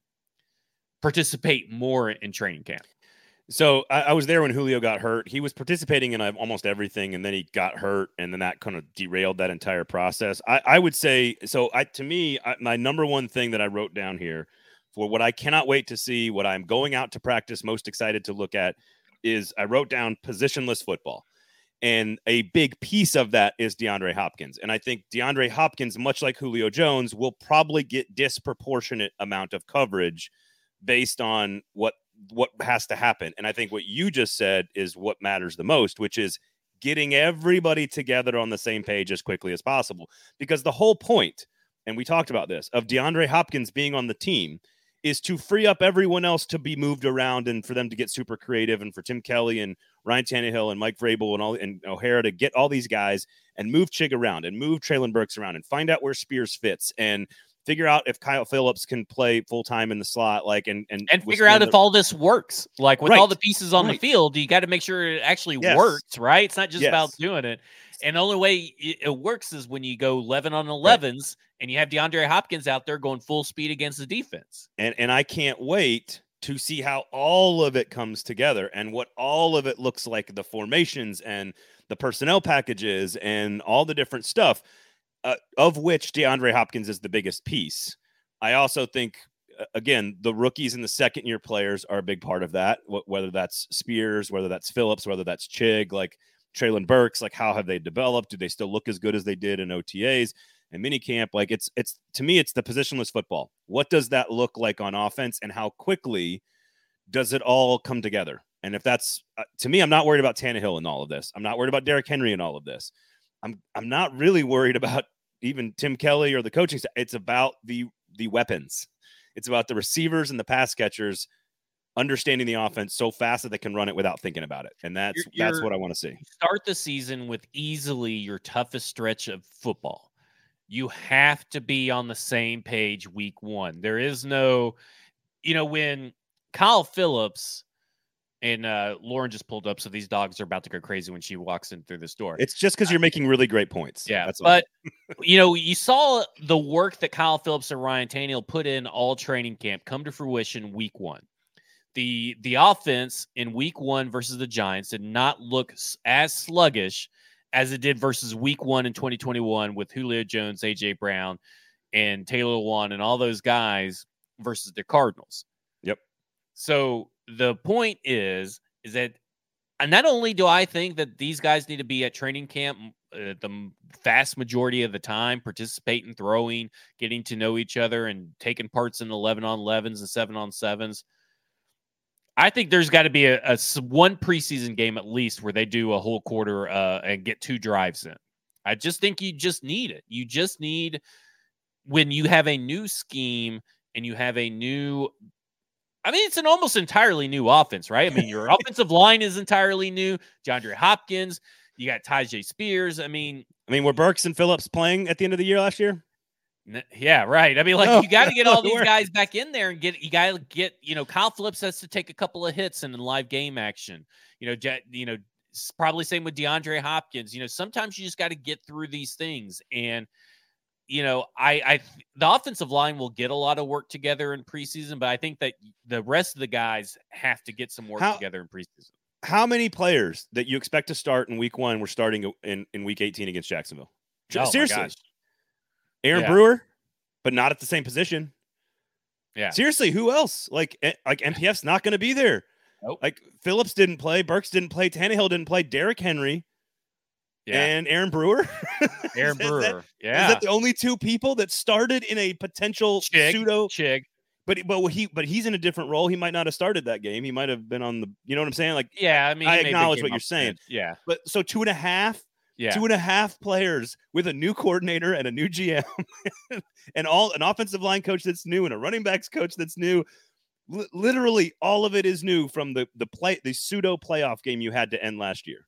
S2: participate more in training camp?
S1: So I, I, was there when Julio got hurt. He was participating in uh, almost everything, and then he got hurt, and then that kind of derailed that entire process. I, I would say so. I to me, my number one thing that I wrote down here for what I cannot wait to see, what I'm going out to practice, most excited to look at. is I wrote down positionless football. And a big piece of that is DeAndre Hopkins. And I think DeAndre Hopkins, much like Julio Jones, will probably get disproportionate amount of coverage based on what what has to happen. And I think what you just said is what matters the most, which is getting everybody together on the same page as quickly as possible. Because the whole point, and we talked about this, of DeAndre Hopkins being on the team is to free up everyone else to be moved around and for them to get super creative and for Tim Kelly and Ryan Tannehill and Mike Vrabel and all and O'Hara to get all these guys and move Chig around and move Treylon Burks around and find out where Spears fits and figure out if Kyle Phillips can play full time in the slot, like and and
S2: and figure out if all this works. Like with
S1: right.
S2: all the pieces on right. the field, you got to make sure it actually yes. works, right? It's not just yes. about doing it. And the only way it works is when you go 11 on 11s right. and you have DeAndre Hopkins out there going full speed against the defense.
S1: And and I can't wait to see how all of it comes together and what all of it looks like the formations and the personnel packages and all the different stuff uh, of which DeAndre Hopkins is the biggest piece. I also think, again, the rookies and the second year players are a big part of that. Wh- whether that's Spears, whether that's Phillips, whether that's Chig, like Treylon Burks, like how have they developed? Do they still look as good as they did in OTAs and minicamp? Like it's it's to me, it's the positionless football. What does that look like on offense, and how quickly does it all come together? And if that's uh, to me, I'm not worried about Tannehill in all of this. I'm not worried about Derrick Henry in all of this. I'm I'm not really worried about even Tim Kelly or the coaching staff. It's about the the weapons. It's about the receivers and the pass catchers understanding the offense so fast that they can run it without thinking about it. And that's you're, that's what I want to see.
S2: Start the season with easily your toughest stretch of football. You have to be on the same page week 1. There is no you know when Kyle Phillips and uh, Lauren just pulled up, so these dogs are about to go crazy when she walks in through this door.
S1: It's just because you're making really great points.
S2: Yeah, That's but you know, you saw the work that Kyle Phillips and Ryan Tannehill put in all training camp come to fruition week one. The the offense in week one versus the Giants did not look as sluggish as it did versus week one in 2021 with Julio Jones, AJ Brown, and Taylor Lewan and all those guys versus the Cardinals.
S1: Yep.
S2: So the point is is that not only do I think that these guys need to be at training camp uh, the vast majority of the time, participate in throwing, getting to know each other, and taking parts in 11 on 11s and 7 on 7s. I think there's got to be a, a, one preseason game at least where they do a whole quarter uh, and get two drives in. I just think you just need it. You just need when you have a new scheme and you have a new I mean, it's an almost entirely new offense, right? I mean, your offensive line is entirely new. DeAndre Hopkins, you got Tyjae Spears. I mean,
S1: I mean, were Burks and Phillips playing at the end of the year last year?
S2: Yeah, right. I mean, like no, you got to get all these guys back in there and get you got to get you know Kyle Phillips has to take a couple of hits in live game action. You know, Jet, you know, probably same with DeAndre Hopkins. You know, sometimes you just got to get through these things and you know, I, I, the offensive line will get a lot of work together in preseason, but I think that the rest of the guys have to get some work how, together in preseason.
S1: How many players that you expect to start in week one were starting in, in week 18 against Jacksonville? Oh, Seriously. Aaron yeah. Brewer, but not at the same position.
S2: Yeah.
S1: Seriously, who else? Like, eh, like NPF's not going to be there.
S2: Nope.
S1: Like Phillips didn't play, Burks didn't play, Tannehill didn't play, Derrick Henry yeah. and Aaron Brewer.
S2: Aaron Brewer.
S1: That,
S2: yeah.
S1: Is that the only two people that started in a potential Chig, pseudo
S2: Chig?
S1: But but he but he's in a different role. He might not have started that game. He might have been on the. You know what I'm saying? Like
S2: yeah, I mean
S1: I acknowledge what you're saying.
S2: Yeah.
S1: But so two and a half.
S2: Yeah.
S1: Two and a half players with a new coordinator and a new GM, and all an offensive line coach that's new and a running backs coach that's new. L- literally, all of it is new from the the play the pseudo playoff game you had to end last year.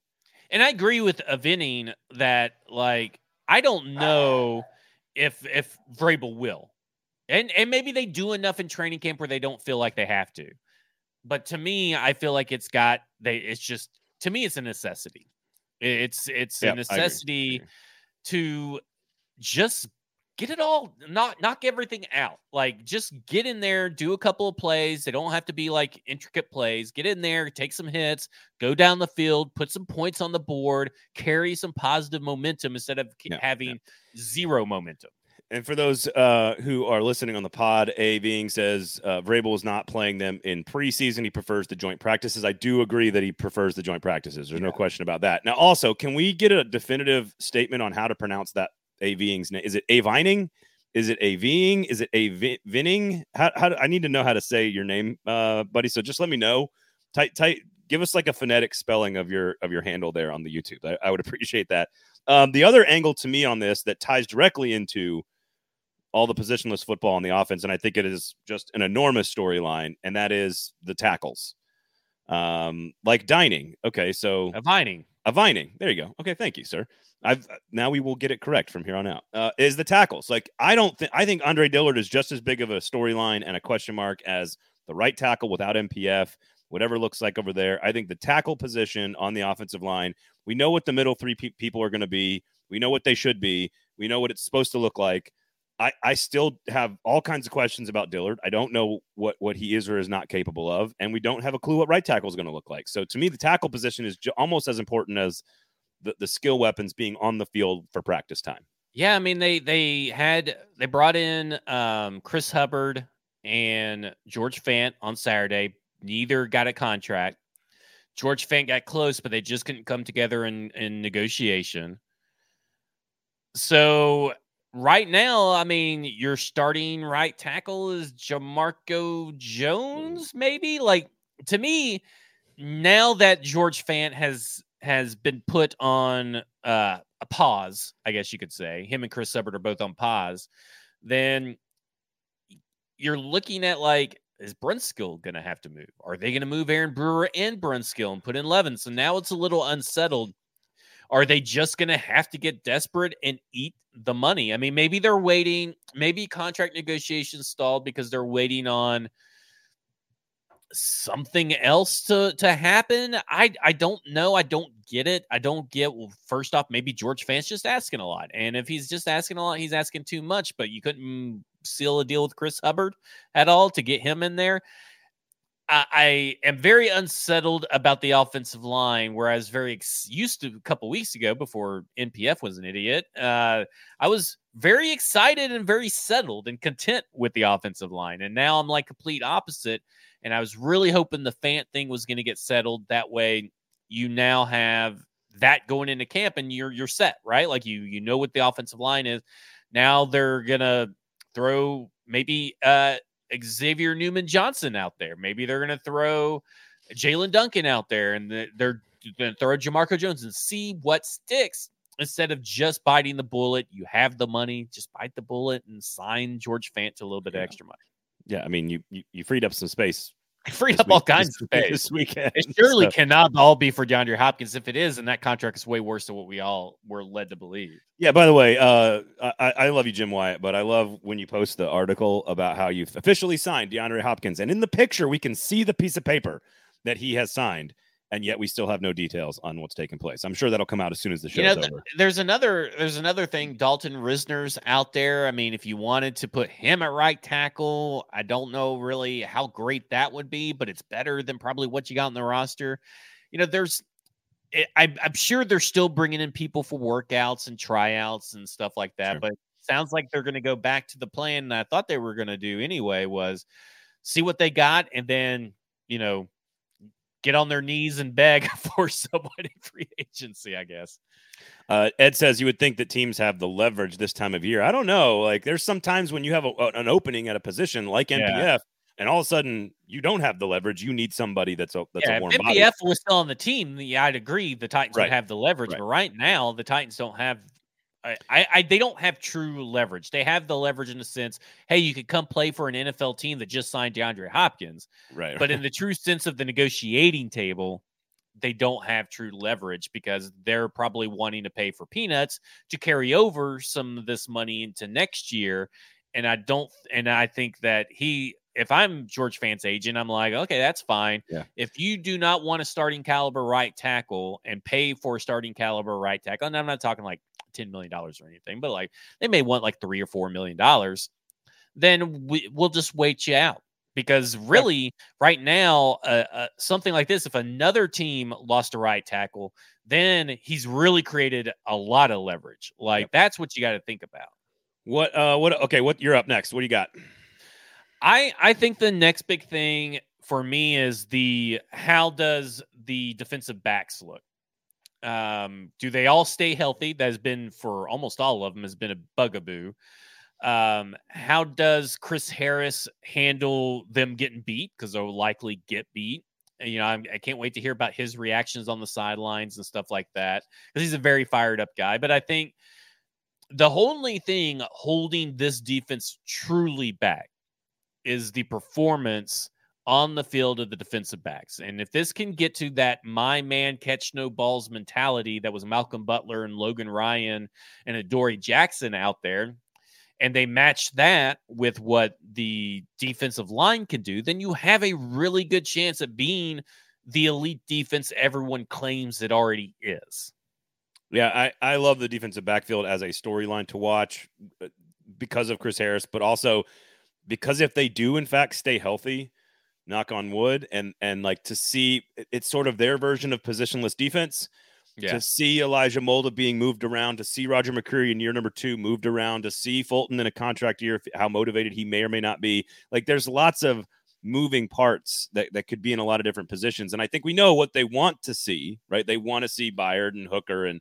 S2: And I agree with Avining that like I don't know if if Vrabel will. And and maybe they do enough in training camp where they don't feel like they have to. But to me, I feel like it's got they it's just to me it's a necessity. It's it's yep, a necessity to just get it all not knock everything out. Like just get in there do a couple of plays. They don't have to be like intricate plays. Get in there take some hits go down the field put some points on the board carry some positive momentum instead of having zero momentum
S1: And for those uh, who are listening on the pod, A being says uh, Vrabel is not playing them in preseason. He prefers the joint practices. I do agree that he prefers the joint practices. There's yeah. no question about that. Now, also, can we get a definitive statement on how to pronounce that A Ving's name? Is it A Vining? Is it A Ving? Is it A Vinning? How, how I need to know how to say your name, uh, buddy. So just let me know. Tight, tight. Give us like a phonetic spelling of your of your handle there on the YouTube. I, I would appreciate that. Um, the other angle to me on this that ties directly into all the positionless football on the offense, and I think it is just an enormous storyline, and that is the tackles. Um, like dining. Okay, so
S2: a vining.
S1: A vining. There you go. Okay, thank you, sir. I've now we will get it correct from here on out. Uh, is the tackles like I don't think I think Andre Dillard is just as big of a storyline and a question mark as the right tackle without MPF, whatever looks like over there. I think the tackle position on the offensive line, we know what the middle three pe- people are going to be. We know what they should be. We know what it's supposed to look like. I, I still have all kinds of questions about Dillard. I don't know what, what he is or is not capable of, and we don't have a clue what right tackle is going to look like. So to me, the tackle position is almost as important as the, the skill weapons being on the field for practice time.
S2: Yeah, I mean they they had they brought in um, Chris Hubbard and George Fant on Saturday. Neither got a contract. George Fant got close, but they just couldn't come together in in negotiation. So right now, I mean, your starting right tackle is Jamarco Jones, maybe. Like to me, now that George Fant has has been put on uh, a pause, I guess you could say, him and Chris Hubbard are both on pause. Then you're looking at like, is Brunskill going to have to move? Are they going to move Aaron Brewer and Brunskill and put in Levin? So now it's a little unsettled are they just going to have to get desperate and eat the money? I mean, maybe they're waiting, maybe contract negotiations stalled because they're waiting on something else to to happen. I I don't know. I don't get it. I don't get well, first off, maybe George Fant's just asking a lot. And if he's just asking a lot, he's asking too much, but you couldn't seal a deal with Chris Hubbard at all to get him in there. I, am very unsettled about the offensive line, where I was very ex- used to a couple weeks ago before NPF was an idiot. Uh, I was very excited and very settled and content with the offensive line, and now I'm like complete opposite. And I was really hoping the Fant thing was going to get settled. That way, you now have that going into camp, and you're you're set, right? Like you you know what the offensive line is. Now they're gonna throw maybe uh Xavier Newman Johnson out there. Maybe they're going to throw Jaelyn Duncan out there and they're going to throw Jamarco Jones and see what sticks instead of just biting the bullet. You have the money, just bite the bullet and sign George Fant to a little bit
S1: yeah.
S2: of extra money.
S1: Yeah, I mean, you, you, you freed up some space
S2: freed up week, all kinds this, of space
S1: this weekend.
S2: It surely so. cannot all be for DeAndre Hopkins. If it is, and that contract is way worse than what we all were led to believe.
S1: Yeah. By the way, uh, I, I love you, Jim Wyatt, but I love when you post the article about how you've officially signed DeAndre Hopkins, and in the picture we can see the piece of paper that he has signed and yet we still have no details on what's taking place. I'm sure that'll come out as soon as the show's you know, over.
S2: There's another there's another thing. Dalton Risner's out there. I mean, if you wanted to put him at right tackle, I don't know really how great that would be, but it's better than probably what you got in the roster. You know, there's eh, I, I'm sure they're still bringing in people for workouts and tryouts and stuff like that, sure. but sounds like they're going to go back to the plan I thought they were going to do anyway was see what they got and then you know get on their knees and beg for someone in free agency, I guess.
S1: Uh, Ed says you would think that teams have the leverage this time of year. I don't know. Like there's sometimes when you have a, an opening at a position like NPF, yeah. and all of a sudden you don't have the leverage. You need somebody that's a that's yeah, a warm
S2: if NPF
S1: body.
S2: was still on the team, yeah, I'd agree. The Titans right. would have the leverage, right. but right now the Titans don't have I, I, they don't have true leverage. They have the leverage in the sense, hey, you could come play for an NFL team that just signed DeAndre Hopkins.
S1: Right.
S2: But in the true sense of the negotiating table, they don't have true leverage because they're probably wanting to pay for peanuts to carry over some of this money into next year. And I don't, and I think that he, if I'm George Fant's agent, I'm like, okay, that's fine.
S1: Yeah.
S2: If you do not want a starting caliber right tackle and pay for a starting caliber right tackle, and I'm not talking like ten million dollars or anything, but like they may want like three or four million dollars, then we, we'll just wait you out because really right now uh, uh, something like this if another team lost a right tackle then he's really created a lot of leverage like yep. that's what you got to think about
S1: What? Uh, what? Okay, what? You're up next. What do you got?
S2: I I think the next big thing for me is the how does the defensive backs look? Um, do they all stay healthy? That has been for almost all of them has been a bugaboo. Um, how does Chris Harris handle them getting beat? Because they'll likely get beat. You know, I'm, I can not wait to hear about his reactions on the sidelines and stuff like that because he's a very fired up guy. But I think the only thing holding this defense truly back is the performance on the field of the defensive backs. And if this can get to that my man catch no balls mentality that was Malcolm Butler and Logan Ryan and Adoree Jackson out there, and they match that with what the defensive line can do, then you have a really good chance at being the elite defense everyone claims it already is.
S1: Yeah, I, I love the defensive backfield as a storyline to watch uh, because of Chris Harris, but also because if they do in fact stay healthy, knock on wood, and and like to see it's sort of their version of positionless defense. Yeah. To see Elijah Molden being moved around, to see Roger McCreary in year number two moved around, to see Fulton in a contract year, how motivated he may or may not be. Like there's lots of moving parts that, that could be in a lot of different positions. And I think we know what they want to see, right? They want to see Byard and Hooker and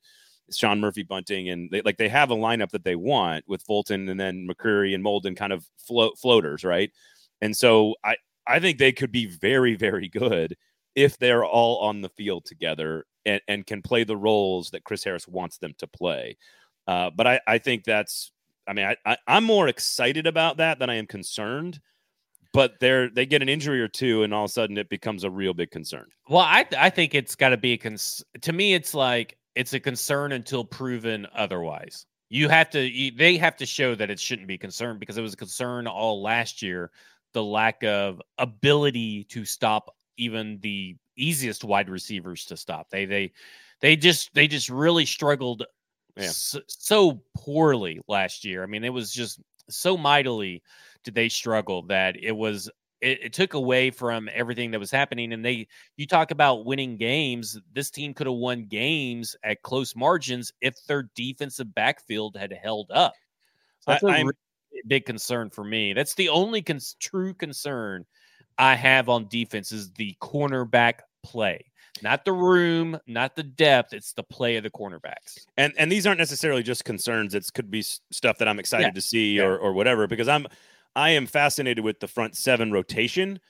S1: Sean Murphy Bunting, and they like they have a lineup that they want with Fulton and then McCreary and Molden kind of float floaters, right? And so I I think they could be very very good if they're all on the field together and, and can play the roles that Chris Harris wants them to play. Uh, but I, I think that's I mean I, I I'm more excited about that than I am concerned but they're they get an injury or two and all of a sudden it becomes a real big concern
S2: well i th- i think it's got to be a cons- to me it's like it's a concern until proven otherwise. You have to, you, they have to show that it shouldn't be concerned because it was a concern all last year. The lack of ability to stop even the easiest wide receivers to stop. They, they, they just, they just really struggled yeah. so, so poorly last year. I mean, it was just so mightily did they struggle that it was it, it, took away from everything that was happening. And they, you talk about winning games. This team could have won games at close margins if their defensive backfield had held up. I, a really big concern for me. That's the only cons- true concern I have on defense is the cornerback play. Not the room, not the depth. It's the play of the cornerbacks.
S1: And and these aren't necessarily just concerns. It could be stuff that I'm excited yeah. to see yeah. or or whatever. Because I'm I am fascinated with the front seven rotation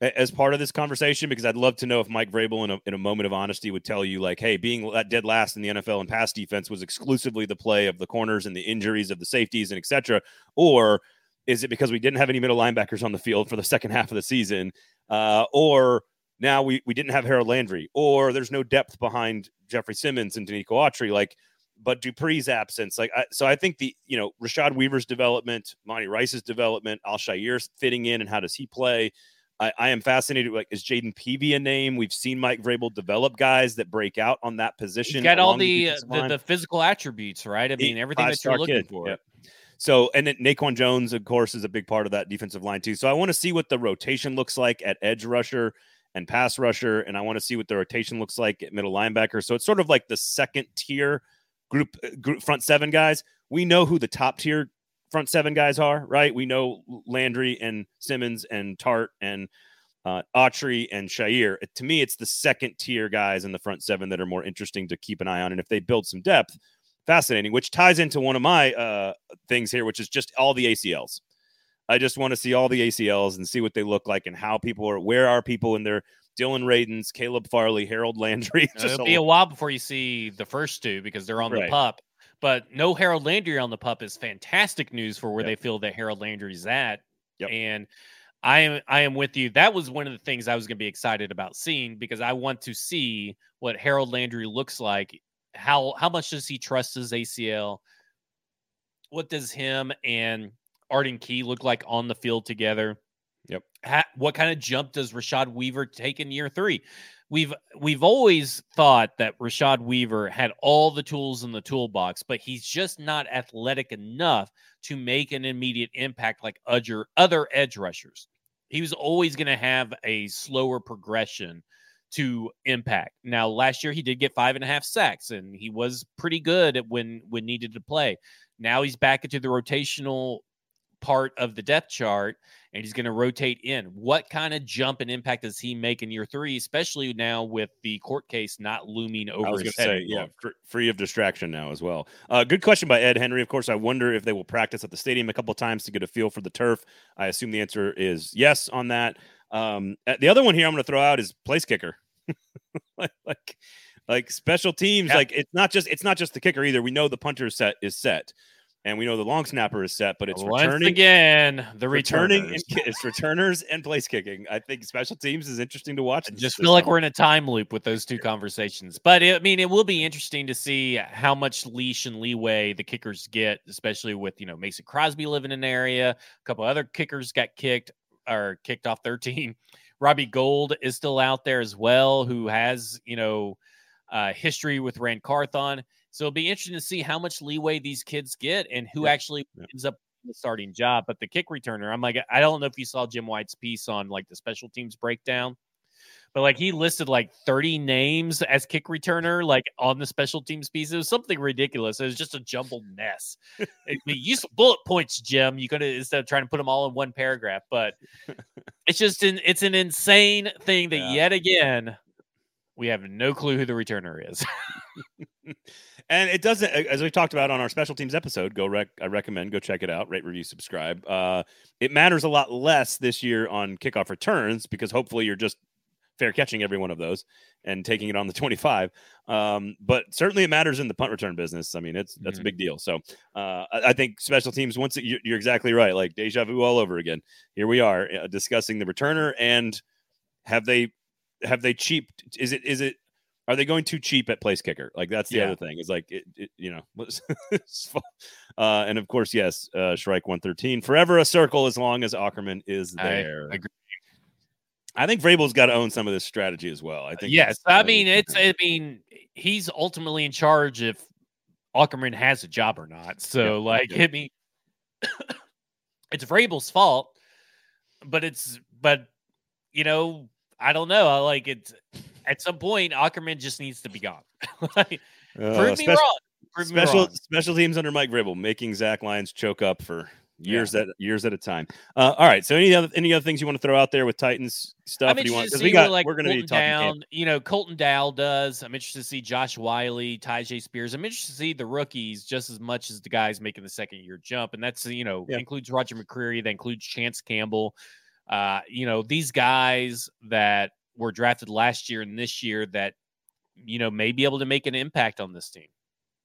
S1: as part of this conversation because I'd love to know if Mike Vrabel, in a, in a moment of honesty, would tell you, like, hey, being that dead last in the NFL in pass defense was exclusively the play of the corners and the injuries of the safeties and etc. Or is it because we didn't have any middle linebackers on the field for the second half of the season? Uh, or now we, we didn't have Harold Landry, or there's no depth behind Jeffery Simmons and Denico Autry. Like, but Dupree's absence, like I, so, I think the you know Rashad Weaver's development, Monty Rice's development, Al-Shaair's fitting in, and how does he play? I, I am fascinated. Like, is Jayden Peevy a name? We've seen Mike Vrabel develop guys that break out on that position. He's
S2: got all the the, the, the, physical attributes, right? I mean, everything that you're looking kid. for. Yep.
S1: So, and then Naquan Jones, of course, is a big part of that defensive line too. So, I want to see what the rotation looks like at edge rusher and pass rusher, and I want to see what the rotation looks like at middle linebacker. So, it's sort of like the second tier group, uh, group front seven guys. We know who the top tier front seven guys are, right? We know Landry and Simmons and Tart and uh, Autry and Shaair. To me, it's the second tier guys in the front seven that are more interesting to keep an eye on. And if they build some depth, fascinating, which ties into one of my uh, things here, which is just all the ACLs. I just want to see all the ACLs and see what they look like and how people are, where are people in their Dillon Radunz, Caleb Farley, Harold Landry.
S2: It'll be a while before you see the first two because they're on right. the pup. But no Harold Landry on the pup is fantastic news for where yep. they feel that Harold Landry's at. Yep. And I am I am with you. That was one of the things I was going to be excited about seeing because I want to see what Harold Landry looks like. How how much does he trust his ACL? What does him and Arden Key look like on the field together?
S1: Yep.
S2: Ha- what kind of jump does Rashad Weaver take in year three? We've we've always thought that Rashad Weaver had all the tools in the toolbox, but he's just not athletic enough to make an immediate impact like other other edge rushers. He was always going to have a slower progression to impact. Now, last year he did get five and a half sacks, and he was pretty good when when needed to play. Now he's back into the rotational part of the depth chart and he's going to rotate in. What kind of jump and impact does he make in year three, especially now with the court case not looming over
S1: I was
S2: his head?
S1: say, yeah, free of distraction now as well. Uh, good question by Ed Henry. Of course, I wonder if they will practice at the stadium a couple of times to get a feel for the turf. I assume the answer is yes on that. Um, uh, the other one here I'm going to throw out is place kicker. like, like, like special teams.
S2: Yeah.
S1: Like it's not just it's not just the kicker either. We know the punter set is set, and we know the long snapper is set, but it's
S2: Once
S1: returning.
S2: again, the
S1: returning
S2: returners.
S1: and it's returners and place kicking. I think special teams is interesting to watch.
S2: I just feel like
S1: summer.
S2: we're in a time loop with those two conversations. But it, I mean, it will be interesting to see how much leash and leeway the kickers get, especially with you know Mason Crosby living in the area. A couple other kickers got kicked or kicked off their team. Robbie Gould is still out there as well, who has you know uh, history with Ran Carthon. So it'll be interesting to see how much leeway these kids get and who
S1: Yeah.
S2: actually
S1: Yeah.
S2: ends up the starting job. But the kick returner, I'm like, I don't know if you saw Jim Wyatt's piece on like the special teams breakdown, but like he listed like 30 names as kick returner, like on the special teams piece. It was something ridiculous. It was just a jumbled mess. Use bullet points, Jim. You could have instead of trying to put them all in one paragraph, but it's just an it's an insane thing that
S1: Yeah.
S2: yet again we have no clue who the returner is.
S1: and it doesn't as we talked about on our special teams episode go rec i recommend go check it out rate review subscribe. Uh it matters a lot less this year on kickoff returns because hopefully you're just fair catching every one of those and taking it on the 25 um but certainly it matters in the punt return business. I mean it's that's
S2: Mhm.
S1: a big deal. So uh i, I think special teams once it, you- you're exactly right like deja vu all over again. Here we are uh, discussing the returner and have they have they cheap is it is it are they going too cheap at place kicker? Like that's the
S2: Yeah.
S1: other thing. Is like it, it you know, uh, and of course, yes, uh, Shrike one thirteen forever a circle as long as Aukerman is there. I,
S2: agree.
S1: I think Vrabel's got to own some of this strategy as well. I think.
S2: yes, I mean it's. I mean he's ultimately in charge if Aukerman has a job or not. So like
S1: yeah.
S2: I mean it's Vrabel's fault, but it's but you know I don't know. I like it. At some point, Aukerman just needs to be gone. like,
S1: Uh,
S2: prove me wrong. Prove me
S1: special
S2: wrong.
S1: special teams under Mike Vrabel making Zach Lyons choke up for years at years at a time. Uh, all right. So any other any other things you want to throw out there with Titans stuff?
S2: I'm
S1: do you want
S2: interested to
S1: because we got,
S2: like
S1: we're going to be talking.
S2: down. You know, Colton Dowell does. I'm interested to see Josh Whyle, Ty Tyjae Spears. I'm interested to see the rookies just as much as the guys making the second year jump, and that's you know
S1: Yeah.
S2: includes Roger McCreary, that includes Chance Campbell. Uh, you know, these guys that were drafted last year and this year that you know may be able to make an impact on this team.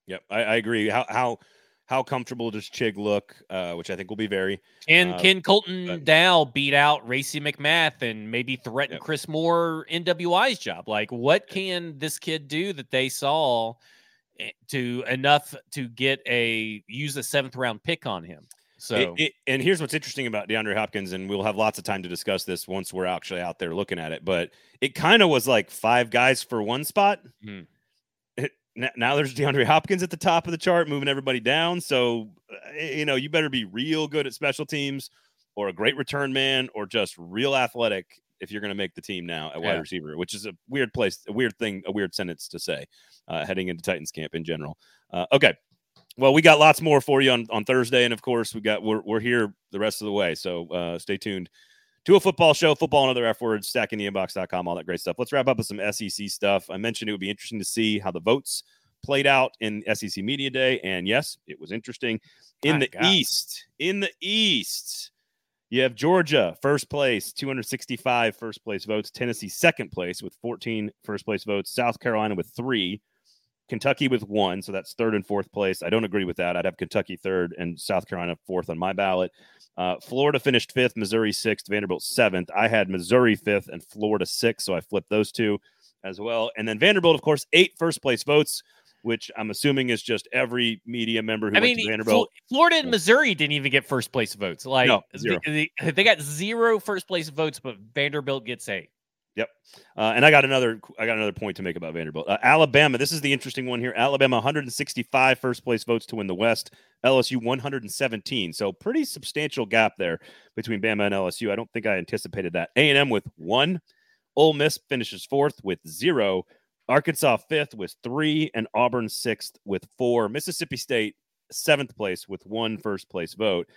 S1: Yep, I, I agree. How how how comfortable does Chig look? Uh, which I think will be very.
S2: Can
S1: Uh,
S2: can Colton
S1: but-
S2: Dow beat out Racey McMath and maybe threaten
S1: Yep.
S2: Chris Moore NWI's job? Like, what can this kid do that they saw eh, to enough to get a use a seventh round pick on him? So
S1: It- it- and here's what's interesting about DeAndre Hopkins, and we'll have lots of time to discuss this once we're actually out there looking at it. But it kind of was like five guys for one spot. It- n- now there's DeAndre Hopkins at the top of the chart, moving everybody down. So uh, you know you better be real good at special teams, or a great return man, or just real athletic if you're going to make the team now at wide
S2: Yeah.
S1: receiver, which is a weird place, a weird thing, a weird sentence to say uh, heading into Titans camp in general. Uh, okay. Well, we got lots more for you on, on Thursday, and of course, we got we're we're here the rest of the way. So uh, stay tuned to a football show, football and other F words, stackingtheinbox.com, all that great stuff. Let's wrap up with some SEC stuff. I mentioned it would be interesting to see how the votes played out in SEC Media Day, and yes, it was interesting. In
S2: My
S1: the
S2: God.
S1: East, in the East, you have Georgia first place, 265 first place votes. Tennessee second place with 14 first place votes. South Carolina with three. Kentucky with one, so that's third and fourth place. I don't agree with that. I'd have Kentucky third and South Carolina fourth on my ballot. Uh, Florida finished fifth, Missouri sixth, Vanderbilt seventh. I had Missouri fifth and Florida sixth, so I flipped those two as well. And then Vanderbilt, of course, eight first place votes, which I'm assuming is just every media member who
S2: I
S1: went
S2: mean,
S1: Vanderbilt.
S2: Florida and Missouri didn't even get first place votes. Like
S1: No,
S2: the-
S1: zero.
S2: the- they got zero first place votes, but Vanderbilt gets eight.
S1: Uh, and I got another I got another point to make about Vanderbilt. Uh, Alabama, this is the interesting one here. Alabama 165 first place votes to win the West. LSU 117. So pretty substantial gap there between Bama and LSU. I don't think I anticipated that. A&M with 1. Ole Miss finishes fourth with 0. Arkansas fifth with 3 and Auburn sixth with 4. Mississippi State seventh place with one first place vote.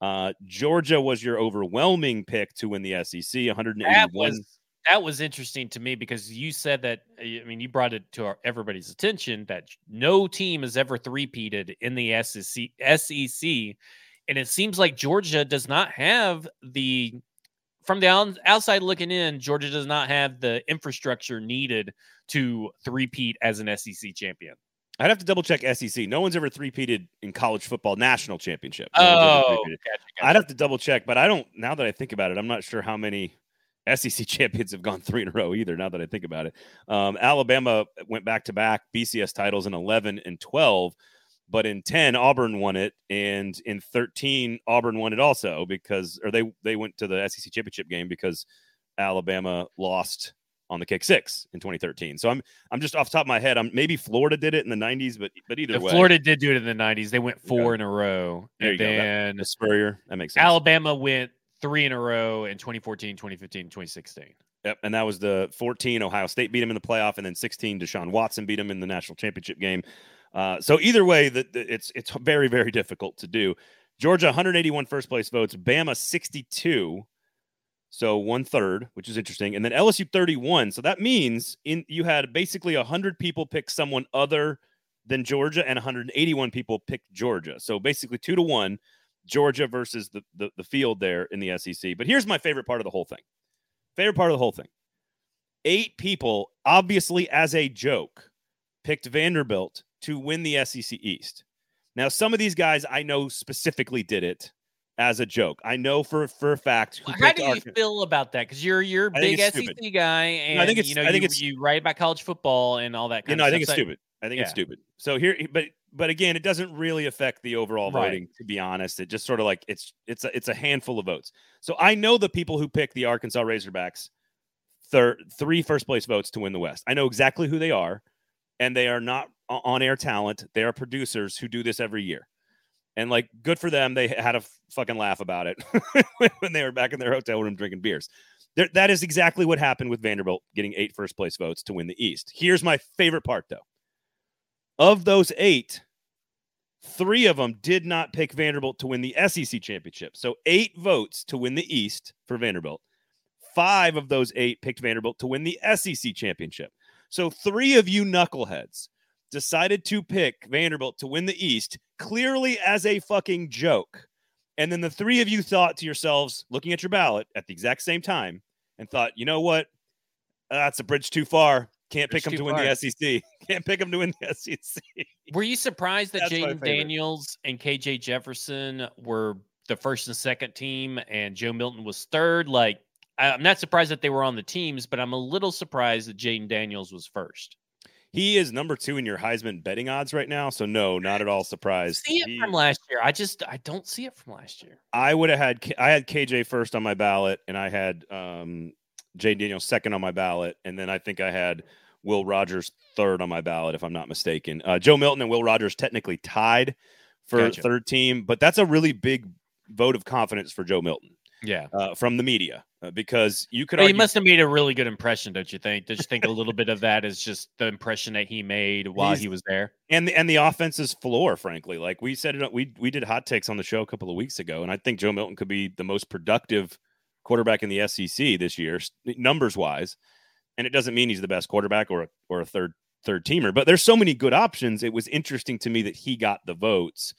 S1: Uh, Georgia was your overwhelming pick to win the SEC, 181.
S2: That was, interesting to me because you said that. Eh, I mean, you brought it to our, everybody's attention that no team has ever three-peated in the SEC, SEC, and it seems like Georgia does not have the. From the outside looking in, Georgia does not have the infrastructure needed to three-peat as an SEC champion.
S1: I'd have to double check SEC. No one's ever three-peated in college football national championship.
S2: No oh, gotcha,
S1: gotcha. I'd have to double check, but I don't. Now that I think about it, I'm not sure how many SEC champions have gone three in a row either. Now that I think about it, um, Alabama went back to back BCS titles in 11 and 12, but in 10 Auburn won it, and in 13 Auburn won it also because, or they they went to the SEC championship game because Alabama lost on the kick six in 2013. So I'm I'm just off top of my head. I'm maybe Florida did it in the 90s, but but either way,
S2: Florida did do it in the 90s. They went four okay. in a row,
S1: there and then that, the Spurrier. That makes sense.
S2: Alabama went three in a row in 2014, 2015, 2016.
S1: Yep, and that was the 14. Ohio State beat him in the playoff, and then 16. Deshaun Watson beat him in the national championship game. Uh, so either way, that it's it's very very difficult to do. Georgia 181 first place votes, Bama 62 so one third, which is interesting, and then LSU 31. So that means in you had basically 100 people pick someone other than Georgia, and 181 people picked Georgia. So basically two to one, Georgia versus the, the, the field there in the SEC. But here's my favorite part of the whole thing. Favorite part of the whole thing. Eight people, obviously as a joke, picked Vanderbilt to win the SEC East. Now, some of these guys I know specifically did it as a joke. I know for for a fact.
S2: How do you feel about that? Because you're you're a big SEC stupid. guy, and no, I think it's, you know I think you, it's, you write about college football and all that. Kind
S1: you know,
S2: I
S1: think it's stupid. I think yeah. it's stupid. So here, but but again, it doesn't really affect the overall voting. To be honest, it just sort of like it's it's a, it's a handful of votes. So I know the people who pick the Arkansas Razorbacks, third three first place votes to win the West. I know exactly who they are, and they are not on air talent. They are producers who do this every year and like good for them they had a fucking laugh about it when they were back in their hotel room drinking beers there, that is exactly what happened with vanderbilt getting eight first place votes to win the east here's my favorite part though of those eight three of them did not pick vanderbilt to win the sec championship so eight votes to win the east for vanderbilt five of those eight picked vanderbilt to win the sec championship so three of you knuckleheads decided to pick Vanderbilt to win the East clearly as a fucking joke. And then the three of you thought to yourselves, looking at your ballot at the exact same time, and thought, you know what? That's a bridge too far. Can't pick them to win the SEC. Can't pick them to win the SEC.
S2: Were you surprised that Jayden Daniels and KJ Jefferson were the first and second team and Joe Milton was third? Like, I'm not surprised that they were on the teams, but I'm a little surprised that Jayden Daniels was first.
S1: He is number two in your Heisman betting odds right now. So no, not at all surprised.
S2: See it he, from last year. I just I don't see it from last year.
S1: I would have had I had KJ first on my ballot, and I had um Jay Daniels second on my ballot, and then I think I had Will Rogers third on my ballot, if I'm not mistaken. Uh, Joe Milton and Will Rogers technically tied for gotcha. third team, but that's a really big vote of confidence for Joe Milton.
S2: Yeah,
S1: uh, from the media uh, because you could.
S2: Well, argue- he must have made a really good impression, don't you think? Don't you think a little bit of that is just the impression that he made while He's, he was there,
S1: and the and the offense's floor, frankly. Like we said, it, we we did hot takes on the show a couple of weeks ago, and I think Joe Milton could be the most productive quarterback in the SEC this year, numbers wise. And it doesn't mean he's the best quarterback or a, or a third third teamer, but there's so many good options. It was interesting to me that he got the votes.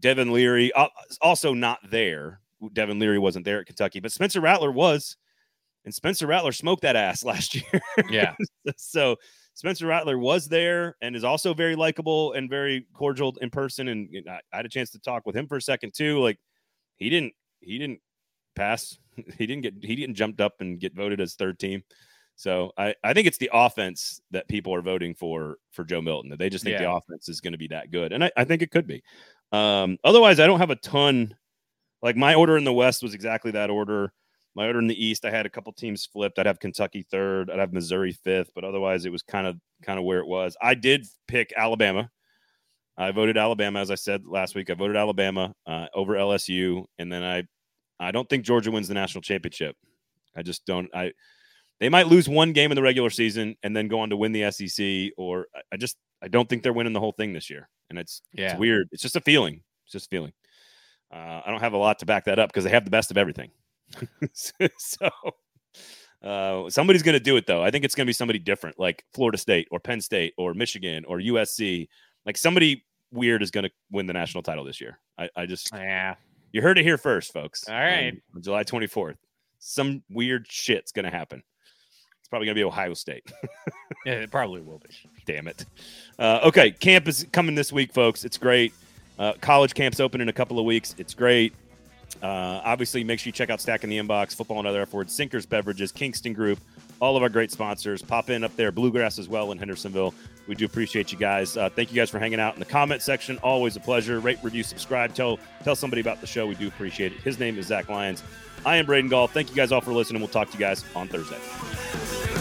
S1: Devin Leary uh, also not there Devin Leary wasn't there at Kentucky, but Spencer Rattler was, and Spencer Rattler smoked that ass last year.
S2: Yeah.
S1: so Spencer Rattler was there and is also very likable and very cordial in person. And I, I had a chance to talk with him for a second too. Like he didn't, he didn't pass. He didn't get, he didn't jumped up and get voted as third team. So I, I think it's the offense that people are voting for for Joe Milton. That they just think yeah. the offense is going to be that good, and I, I think it could be. Um, otherwise, I don't have a ton like my order in the West was exactly that order. My order in the East, I had a couple teams flipped. I'd have Kentucky third. I'd have Missouri fifth, but otherwise it was kind of kind of where it was. I did pick Alabama. I voted Alabama, as I said last week. I voted Alabama uh, over LSU, and then I I don't think Georgia wins the national championship. I just don't. I they might lose one game in the regular season and then go on to win the SEC, or I just I don't think they're winning the whole thing this year, and it's
S2: Yeah.
S1: it's weird. It's just a feeling. It's just a feeling. Uh, I don't have a lot to back that up because they have the best of everything. so uh, somebody's going to do it though. I think it's going to be somebody different, like Florida State or Penn State or Michigan or USC. Like somebody weird is going to win the national title this year. I, I just
S2: Yeah.
S1: You heard it here first, folks.
S2: All right.
S1: On, on July 24th, some weird shit's going to happen. It's probably going to be Ohio State.
S2: Yeah, it probably will be.
S1: Damn it. Uh, okay, camp is coming this week, folks. It's great. Uh, college camp's open in a couple of weeks. It's great. Uh, obviously, make sure you check out Stacking the Inbox, Football and Other F Words, Sinkers Beverages, Kingston Group, all of our great sponsors. Pop in up there, Bluegrass as well in Hendersonville. We do appreciate you guys. Uh, thank you guys for hanging out in the comment section. Always a pleasure. Rate, review, subscribe. Tell tell somebody about the show. We do appreciate it. His name is Zach Lyons. I am Braden Gall. Thank you guys all for listening. We'll talk to you guys on Thursday.